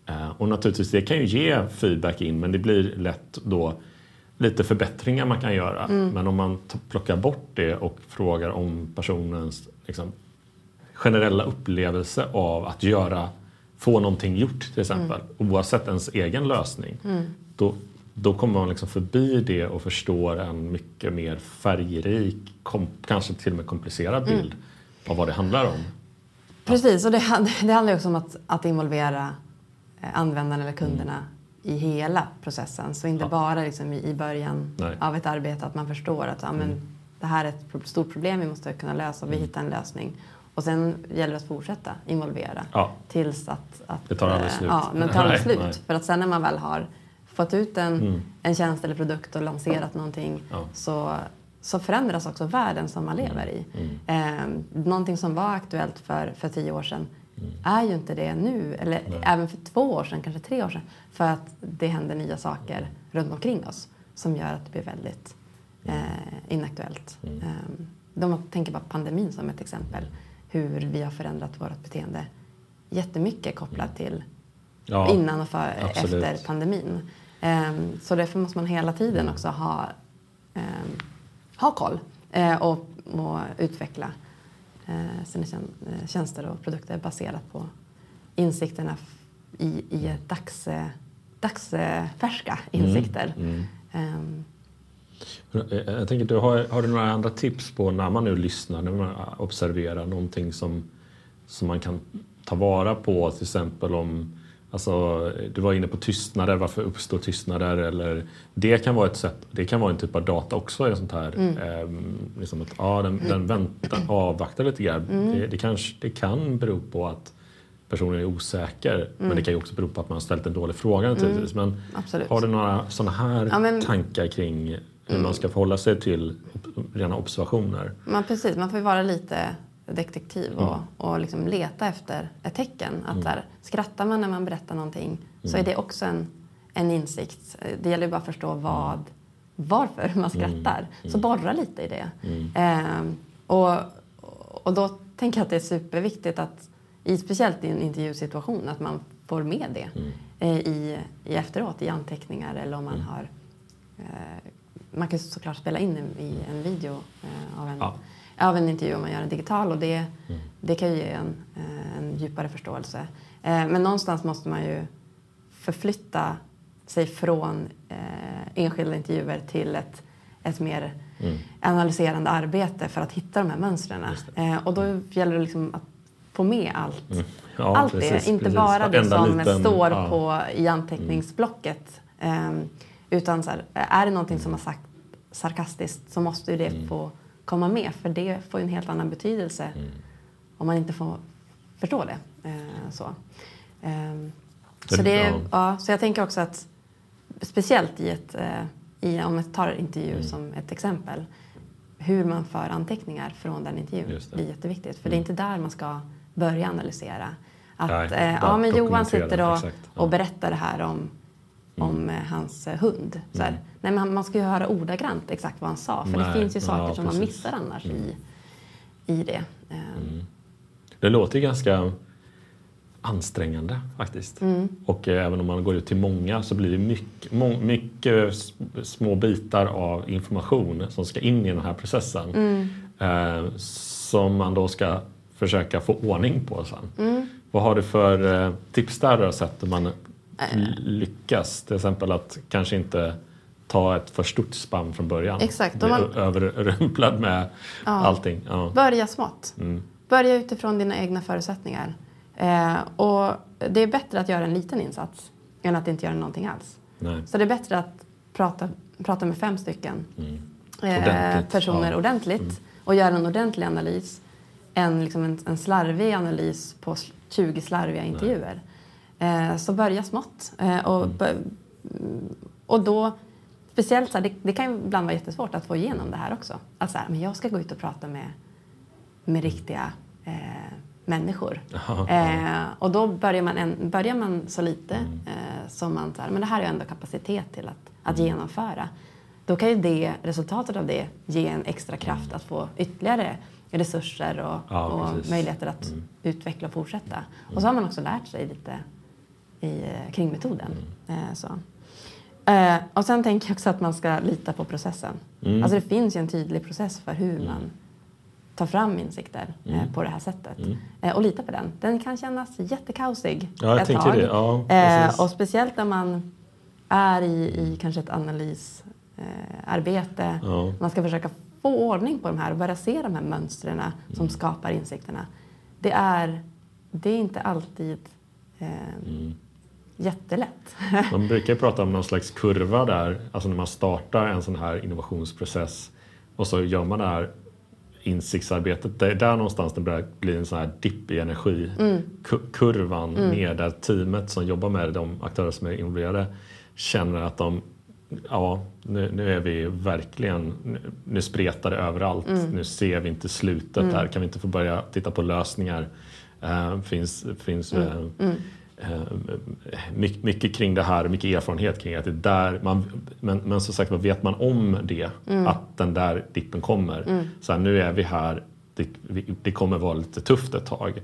Eh, och naturligtvis, det kan ju ge feedback in men det blir lätt då lite förbättringar man kan göra. Men om man plockar bort det och frågar om personens liksom, generella upplevelse av att göra, få någonting gjort till exempel, oavsett ens egen lösning. Då, då kommer man liksom förbi det och förstår en mycket mer färgrik, kom, kanske till och med komplicerad bild av vad det handlar om. Precis, och det, det handlar också om att, att involvera eh, användarna eller kunderna i hela processen. Så inte Ja. bara liksom i, i början Nej. av ett arbete att man förstår att ja, men, det här är ett stort problem vi måste kunna lösa och vi hittar en lösning. Och sen gäller det att fortsätta involvera Ja. tills att, att Det tar aldrig eh, slut. Ja, men tar Nej, slut. nej. För att sen när man väl har fått ut en, Mm. en tjänst eller produkt och lanserat någonting Ja. så, så förändras också världen som man lever i. Eh, någonting som var aktuellt för, för tio år sedan är ju inte det nu, eller även för två år sedan, kanske tre år sedan. För att det händer nya saker runt omkring oss som gör att det blir väldigt eh, inaktuellt. Eh, om man tänker bara pandemin som ett exempel, hur vi har förändrat vårt beteende jättemycket kopplat till Ja, innan och för, absolut. efter pandemin. Ehm, så därför måste man hela tiden också ha, ehm, ha koll eh, och, och utveckla eh, sina eh, tjänster och produkter baserat på insikterna i, i dags, dagsfärska insikter. Mm. Ehm, Jag jag tänker, du har, har du några andra tips på när man nu lyssnar, när man observerar någonting som, som man kan ta vara på? Till exempel om, alltså, du var inne på tystnader, varför uppstår tystnader? Eller, det kan vara ett sätt, det kan vara en typ av data också. i Sånt här, ehm, liksom att, ja, den, den väntar, avvaktar lite grann. Det, det, kanske, det kan bero på att personen är osäker, men det kan ju också bero på att man har ställt en dålig fråga naturligtvis. Men absolut. har du några sådana här Ja, men- tankar kring hur man ska förhålla sig till rena observationer? Man, precis, man får ju vara lite detektiv och, Mm. och liksom leta efter ett tecken. Att där, skrattar man när man berättar någonting så är det också en, en insikt. Det gäller ju bara att förstå vad, varför man skrattar. Så borra lite i det. Ehm, och, och då tänker jag att det är superviktigt att, i, speciellt i en intervjusituation, att man får med det eh, i, i efteråt i anteckningar eller om man har eh, man kan såklart spela in en, i en video eh, av, en, Ja. av en intervju om man gör den digital och det, det kan ju ge en, eh, en djupare förståelse. Eh, men någonstans måste man ju förflytta sig från eh, enskilda intervjuer till ett, ett mer analyserande arbete för att hitta de här mönstren. Eh, och då gäller det liksom att få med allt. Ja, allt precis, det, inte precis. bara det som liten- står ja. på, i anteckningsblocket. Ehm, utan så här, är det någonting som har sagt sarkastiskt så måste ju det Mm. få komma med för det får en helt annan betydelse Mm. om man inte får förstå det. Eh, så. Det- så, det, ja. ja. så jag tänker också att speciellt i ett, eh, i, om jag tar intervju Mm. som ett exempel, hur man för anteckningar från den intervjun. Mm. blir jätteviktigt. För det är inte där man ska börja analysera. Att Nej, eh, ja, men Johan sitter och, och berättar det här om, om eh, hans eh, hund. Så här, Nej, men man ska ju höra ordagrant exakt vad han sa. För det Mm. Nej, finns ju saker ja, som man missar annars i, i det. Eh, Det låter ganska ansträngande faktiskt. Mm. Och eh, även om man går ut till många så blir det mycket, må, mycket små bitar av information som ska in i den här processen. Mm. Eh, som man då ska försöka få ordning på sen. Mm. Vad har du för eh, tips där du har sett hur man lyckas? Till exempel att kanske inte ta ett för stort spann från början. Exakt. Bli Man... överrumplad med ja. allting. Ja. Börja smått. Mm. Börja utifrån dina egna förutsättningar. Eh, och det är bättre att göra en liten insats än att inte göra någonting alls. Nej. Så det är bättre att prata, prata med fem stycken mm. eh, personer ja. ordentligt mm. och göra en ordentlig analys än liksom en, en slarvig analys på 20 slarviga intervjuer. Eh, så börja smått. Eh, och, mm. och då, speciellt så här, det, det, kan ibland vara jättesvårt att få igenom det här också. Att så här, men jag ska gå ut och prata med, med riktiga eh, människor. Eh, och då börjar man, en, börjar man så lite mm. eh, som man så här, men det här är ändå kapacitet till att, att mm. genomföra. Då kan ju det, resultatet av det ge en extra kraft mm. att få ytterligare resurser och, ja, och möjligheter att mm. utveckla och fortsätta. Mm. Och så har man också lärt sig lite i, eh, kring metoden. Mm. Eh, så. Eh, och sen tänker jag också att man ska lita på processen. Mm. Alltså det finns ju en tydlig process för hur man tar fram insikter mm. på det här sättet. Mm. Och lita på den. Den kan kännas jättekaosig ja, ett tag. Det. Ja, och speciellt när man är i, i kanske ett analysarbete. Ja. Man ska försöka få ordning på de här och börja se de här mönstren som mm. skapar insikterna. Det är, det är inte alltid eh, mm. Jättelätt. man brukar prata om någon slags kurva där, alltså när man startar en sån här innovationsprocess och så gör man det här insiktsarbetet. Det är där någonstans det börjar bli en sån här dipp i energikurvan mm. mm. ner där teamet som jobbar med de aktörer som är involverade känner att de ja, nu, nu är vi verkligen, nu spretar det överallt. Mm. Nu ser vi inte slutet mm. här. Kan vi inte få börja titta på lösningar? Uh, finns finns uh, uh, mycket, mycket, kring det här, mycket erfarenhet kring att det där man, men, men som sagt vet man om det, mm. att den där dippen kommer. Mm. Så här, nu är vi här, det, det kommer vara lite tufft ett tag.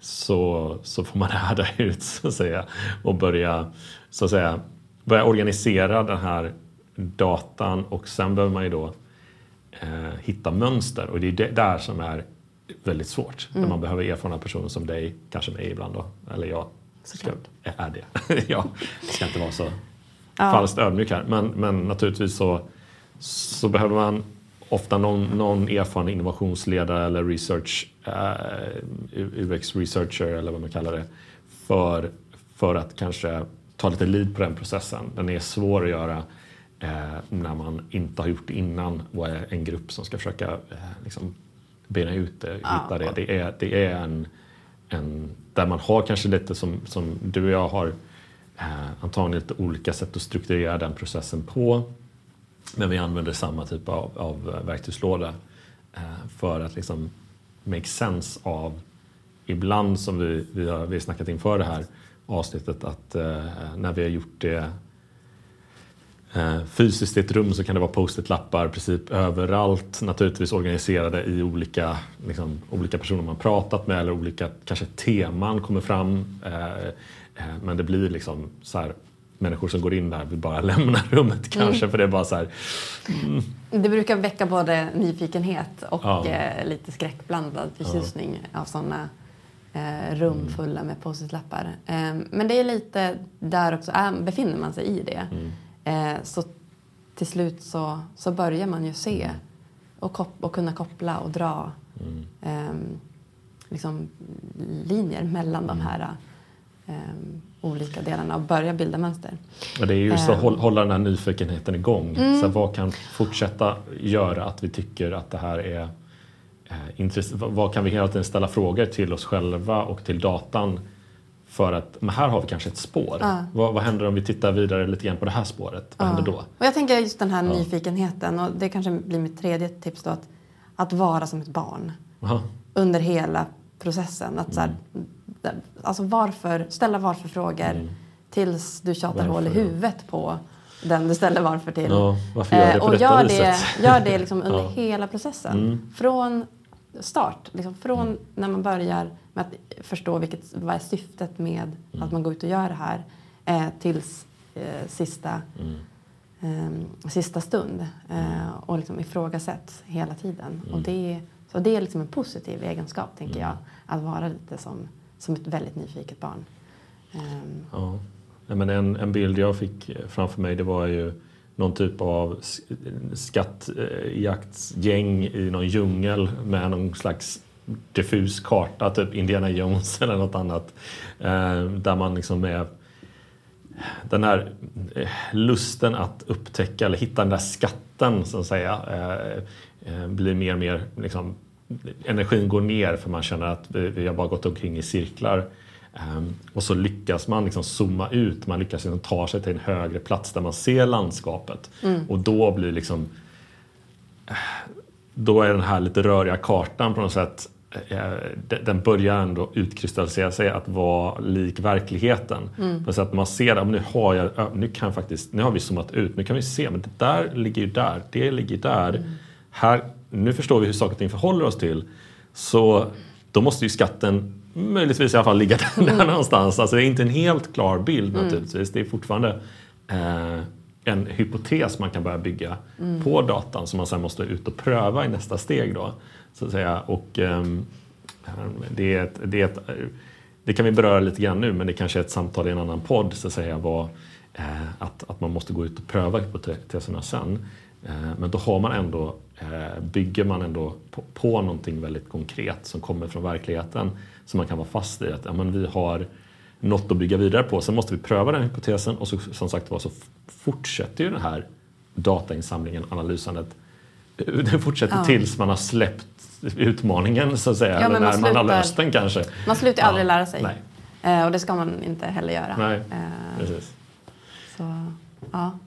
Så, så får man härda ut så att säga och börja så att säga börja organisera den här datan och sen behöver man ju då eh, hitta mönster och det är det där som är väldigt svårt. Mm. När man behöver erfarna personer som dig, kanske mig ibland då, eller jag ska, är det. jag ska inte vara så ja. falskt ödmjuk här. Men, men naturligtvis så, så behöver man ofta någon, någon erfaren innovationsledare eller research, uh, UX researcher eller vad man kallar det, för, för att kanske ta lite lead på den processen. Den är svår att göra eh, när man inte har gjort det innan och är en grupp som ska försöka eh, liksom, bena ut det, hitta det. Det är, det är en, en, där man har kanske lite som, som du och jag har eh, antagligen lite olika sätt att strukturera den processen på. Men vi använder samma typ av, av eh, verktygslåda eh, för att liksom make sense av ibland som vi, vi har, vi har snackat inför det här avsnittet att eh, när vi har gjort det fysiskt i ett rum så kan det vara post-it-lappar princip överallt. Naturligtvis organiserade i olika, liksom, olika personer man pratat med eller olika kanske teman kommer fram. Eh, eh men det blir liksom så här människor som går in där vill bara lämna rummet kanske mm. för det är bara så här. Mm. Det brukar väcka både nyfikenhet och ja. eh, lite skräckblandad förtjusning ja. av sådana eh, rum mm. fulla med post-it-lappar. Eh, men det är lite där också, befinner man sig i det mm. Eh, så till slut så, så börjar man ju se mm. och, kop- och kunna koppla och dra mm. ehm, liksom, linjer mellan de här Um, olika delarna och börja bilda mönster. Ja, det är just att um, hålla den här nyfikenheten igång. Mm. Så vad kan fortsätta göra att vi tycker att det här är Eh, vad kan vi hela tiden ställa frågor till oss själva och till datan för att men här har vi kanske ett spår. Ja. Vad, vad, händer om vi tittar vidare lite grann på det här spåret? Vad ja. händer då? Och jag tänker just den här ja. nyfikenheten och det kanske blir mitt tredje tips då att, att vara som ett barn Aha. under hela processen. Att, så här, mm. alltså varför, ställa varför-frågor mm. tills du tjatar varför, hål i huvudet på den du ställer varför till. Ja, varför gör det på eh, och gör viset? det, gör det liksom under hela processen. Mm. Från start. Liksom från mm. när man börjar med att förstå vilket, vad är syftet med mm. att man går ut och gör det här eh, tills eh, sista, eh, sista stund. Eh, mm. och liksom ifrågasätts hela tiden. Och mm. det, så det är liksom en positiv egenskap, tänker jag. Mm. Att vara lite som, som ett väldigt nyfiket barn. Ehm. Ja. men en, en bild jag fick framför mig det var ju någon typ av skattjaktsgäng i någon djungel med någon slags diffus karta, typ Indiana Jones eller något annat. Eh, där man liksom är den här eh, lusten att upptäcka eller hitta den där skatten så att säga blir mer och mer liksom, energin går ner för man känner att vi, har bara gått omkring i cirklar. Och så lyckas man liksom zooma ut, man lyckas liksom ta sig till en högre plats där man ser landskapet. Mm. Och då blir liksom då är den här lite röriga kartan på något sätt eh, den börjar ändå utkristallisera sig att vara lik verkligheten. Mm. Så att man ser att nu har, jag, nu, kan faktiskt, nu har vi zoomat ut, nu kan vi se men det där ligger ju där, det ligger där. Mm. Här, nu förstår vi hur saker och ting förhåller oss till. Så då måste ju skatten möjligtvis i alla fall ligga där, mm. någonstans. Alltså det är inte en helt klar bild mm. naturligtvis. Det är fortfarande eh, en hypotes man kan börja bygga mm. på datan som man sen måste ut och pröva i nästa steg. Då, så att säga. Och, ehm, det, är ett, det, är ett, det kan vi beröra lite grann nu men det kanske är ett samtal i en annan podd så att säga. Vad, eh, att, att man måste gå ut och pröva hypoteserna sen. Eh, men då har man ändå, eh, bygger man ändå på, på någonting väldigt konkret som kommer från verkligheten som man kan vara fast i. Att ja, men vi har något att bygga vidare på. Sen måste vi pröva den hypotesen och så, som sagt var så fortsätter ju den här datainsamlingen, analysandet. Den fortsätter ja. tills man har släppt utmaningen så att säga. Ja, eller när man, slutar, man har löst den kanske. Man slutar ja. aldrig lära sig. Nej. Eh, och det ska man inte heller göra. Nej, eh, precis. Så, ja.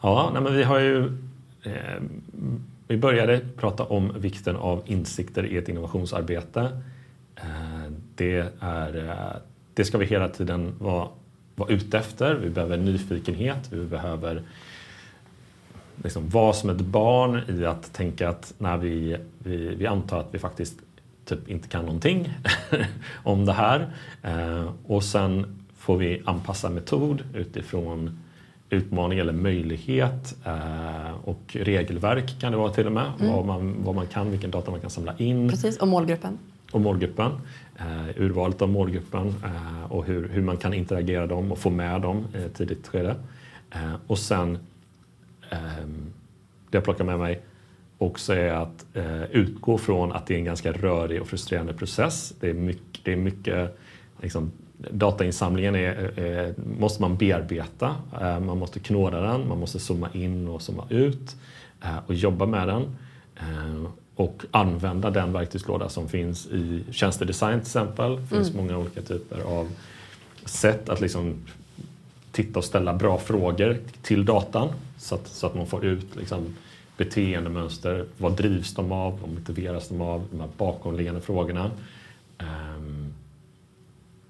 Ja, nej, men vi har ju eh, vi började prata om vikten av insikter i ett innovationsarbete. Eh, det, är, det ska vi hela tiden vara, vara ute efter. Vi behöver nyfikenhet, vi behöver liksom vara som ett barn i att tänka att när vi, vi, vi antar att vi faktiskt typ inte kan någonting om det här. Eh, och sen får vi anpassa metod utifrån utmaning eller möjlighet eh, och regelverk kan det vara till och med. Mm. Vad, man, vad man kan, vilken data man kan samla in. Precis, och målgruppen. Och målgruppen. Eh, urvalet av målgruppen eh, och hur, hur man kan interagera dem och få med dem i ett tidigt skede. Eh, och sen, det jag plockar med mig också är att eh, utgå från att det är en ganska rörig och frustrerande process. Det är mycket, det är mycket liksom, datainsamlingen är, är, måste man bearbeta. Eh, man måste knåda den, man måste zooma in och zooma ut eh, och jobba med den. Eh, och använda den verktygslåda som finns i tjänstedesign till exempel. Det finns mm. många olika typer av sätt att liksom titta och ställa bra frågor till datan så att, så att man får ut liksom beteendemönster. Vad drivs de av? Vad motiveras de av? De här bakomliggande frågorna. Um,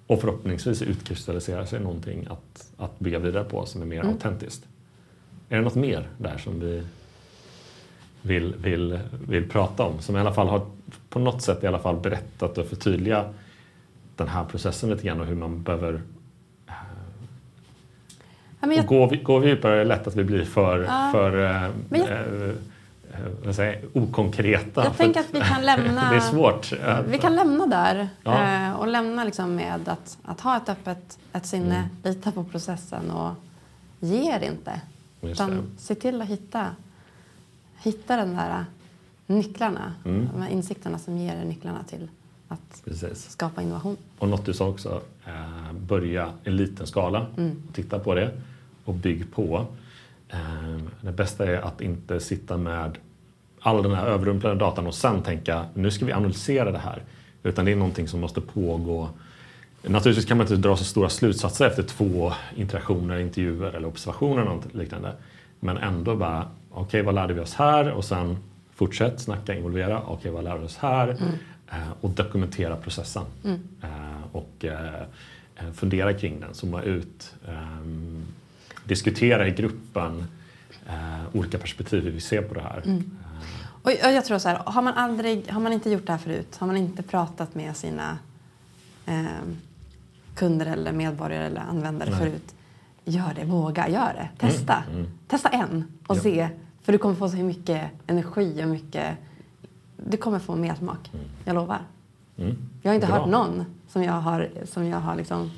och förhoppningsvis utkristalliserar sig någonting att, att bygga vidare på som är mer mm. autentiskt. Är det något mer där som vi vill, vill, vill prata om? Som i alla fall har på något sätt i alla fall berättat och förtydligat den här processen lite grann och hur man behöver ja, jag... och gå, gå djupare är det lätt att vi blir för, ja. för äh, jag... äh, vad säger, okonkreta. Jag tänker att vi kan lämna... det är svårt. Vi kan lämna där ja. Eh, och lämna liksom med att, att ha ett öppet ett sinne, mm. lita på processen och ge er inte. Utan se till att hitta, hitta den där nycklarna, mm. de här insikterna som ger er nycklarna till att Precis. skapa innovation. Och något du sa också, eh, börja i liten skala mm. och titta på det och bygg på. Eh, det bästa är att inte sitta med all den här överrumplande datan och sen tänka nu ska vi analysera det här. Utan det är någonting som måste pågå. Naturligtvis kan man inte dra så stora slutsatser efter två interaktioner, intervjuer eller observationer eller något liknande. Men ändå bara, okej okay, vad lärde vi oss här? Och sen fortsätt snacka, involvera. Okej okay, vad lärde vi oss här? Mm. Eh, och dokumentera processen. Mm. Eh, och fundera kring den, zooma ut. Diskutera i gruppen olika perspektiv hur vi ser på det här. Mm. Och jag tror så här, har man, aldrig, har man inte gjort det här förut, har man inte pratat med sina eh, kunder eller medborgare eller användare Nej. förut, gör det, våga, gör det, testa. Mm, mm. Testa en och ja. se, för du kommer få så mycket energi och mycket, du kommer få mer smak, mm. jag lovar. Mm. Jag har inte Bra. hört någon som jag har, som jag har liksom,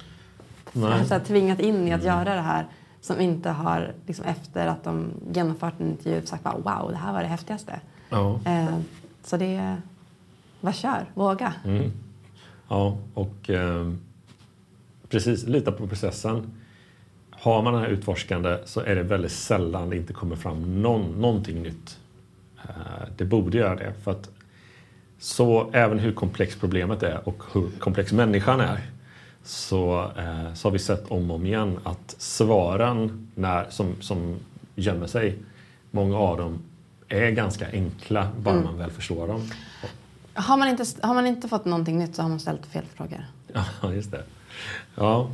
här, tvingat in i att mm. göra det här som inte har liksom, efter att de genomfört en intervju sagt bara, wow, det här var det häftigaste. Ja. Eh, så det, vad kör, våga. Mm. Ja, och eh, precis, lita på processen. Har man den här utforskande så är det väldigt sällan det inte kommer fram någon, någonting nytt. Eh, det borde göra det. För att så även hur komplext problemet är och hur komplex människan är så, eh, så har vi sett om och om igen att svaren när, som, som gömmer sig, många av dem är ganska enkla bara Mm. man väl förstår dem. Har man, inte, har man inte fått någonting nytt så har man ställt fel frågor. Ja, just det. Ja,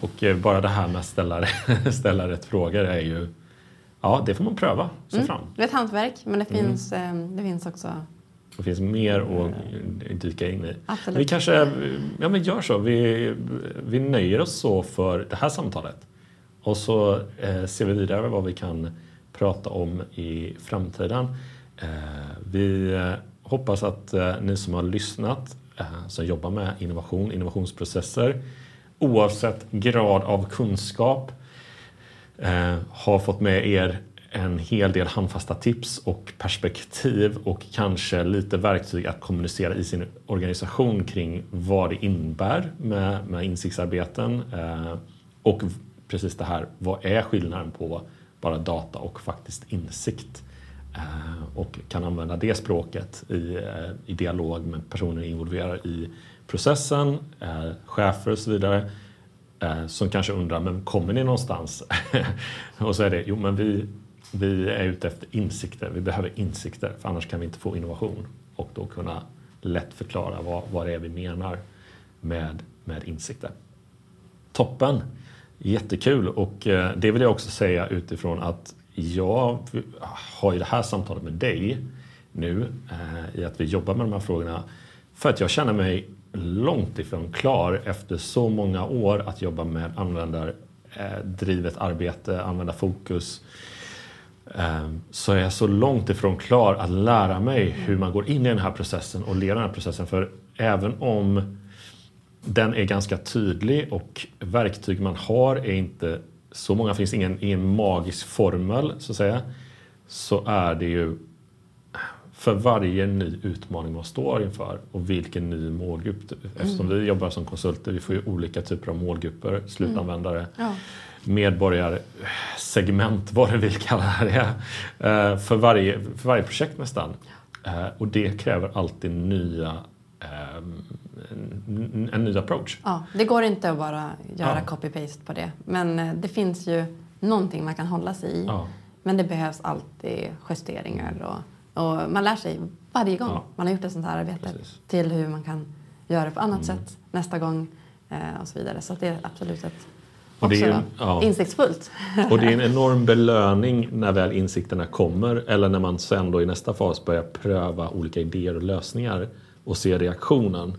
och eh, bara det här med att ställa, ställa rätt frågor är ju... Ja, det får man pröva sig fram. Det är ett hantverk, men det Mm. finns, eh, det finns också... Det finns mer att dyka in i. Absolut. Vi kanske ja, men gör så. Vi, vi nöjer oss så för det här samtalet. Och så eh, ser vi vidare vad vi kan prata om i framtiden. Eh, vi eh, hoppas att eh, ni som har lyssnat, eh, som jobbar med innovation, innovationsprocesser, oavsett grad av kunskap, eh, har fått med er en hel del handfasta tips och perspektiv och kanske lite verktyg att kommunicera i sin organisation kring vad det innebär med, med insiktsarbeten. Eh, och precis det här, vad är skillnaden på bara data och faktiskt insikt? Eh, och kan använda det språket i, eh, i dialog med personer involverade i processen, eh, chefer och så vidare eh, som kanske undrar, men kommer ni någonstans? och så är det, jo men vi, vi är ute efter insikter, vi behöver insikter för annars kan vi inte få innovation och då kunna lätt förklara vad, vad det är vi menar med, med insikter. Toppen! Jättekul och eh, det vill jag också säga utifrån att jag har ju det här samtalet med dig nu eh, i att vi jobbar med de här frågorna för att jag känner mig långt ifrån klar efter så många år att jobba med användardrivet eh, arbete, användarfokus. Eh, Så är jag så långt ifrån klar att lära mig hur man går in i den här processen och leder den här processen. För även om den är ganska tydlig och verktyg man har är inte så många, finns ingen, ingen magisk formel så att säga. Så är det ju för varje ny utmaning man står inför och vilken ny målgrupp. Eftersom vi jobbar som konsulter, vi får ju olika typer av målgrupper, slutanvändare, Ja. Medborgarsegment, vad du vill kalla det, eh, för varje, för varje projekt nästan. Eh, Och det kräver alltid nya, eh, en, en ny approach. Ja, det går inte att bara göra Ja. copy-paste på det. Men det finns ju någonting man kan hålla sig i. Ja. Men det behövs alltid justeringar och, och man lär sig varje gång Ja. man har gjort ett sånt här arbete Precis. till hur man kan göra det på annat Mm. sätt nästa gång och så vidare. Så det är absolut ett Och det är ja. insiktsfullt. Och det är en enorm belöning när väl insikterna kommer eller när man sen då i nästa fas börjar pröva olika idéer och lösningar och se reaktionen.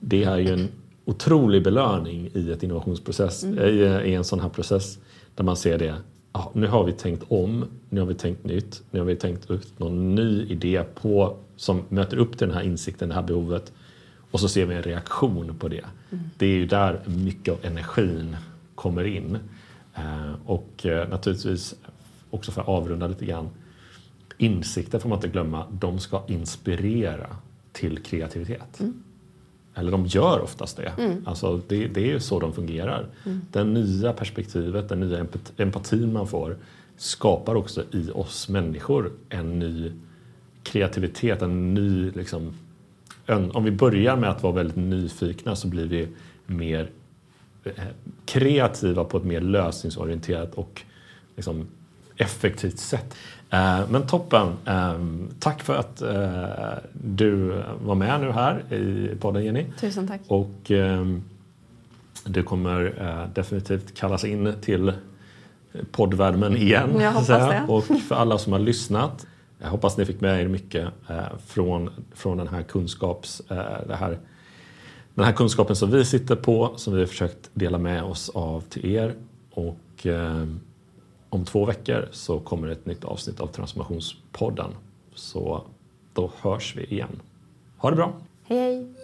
Det är ju en otrolig belöning i ett innovationsprocess, i, i en sån här process där man ser det. Ja, nu har vi tänkt om, nu har vi tänkt nytt, nu har vi tänkt ut någon ny idé på, som möter upp till den här insikten, det här behovet. Och så ser vi en reaktion på det. Det är ju där mycket av energin kommer in. Eh, och eh, naturligtvis, också för att avrunda lite grann, insikter får man inte glömma, de ska inspirera till kreativitet. Eller de gör oftast det. Alltså det. Det är ju så de fungerar. Det nya perspektivet, den nya empat- empatin man får skapar också i oss människor en ny kreativitet, en ny liksom, om vi börjar med att vara väldigt nyfikna så blir vi mer kreativa på ett mer lösningsorienterat och liksom, effektivt sätt. Eh, Men toppen! Eh, Tack för att eh, du var med nu här i podden Jenny. Tusen tack. Och eh, du kommer eh, definitivt kallas in till poddvärmen igen. Jag hoppas det. Och för alla som har lyssnat, jag hoppas ni fick med er mycket eh, från, från den här kunskaps... Eh, det här, den här kunskapen som vi sitter på, som vi har försökt dela med oss av till er. Och eh, om två veckor så kommer ett nytt avsnitt av Transformationspodden. Så då hörs vi igen. Ha det bra! Hej hej!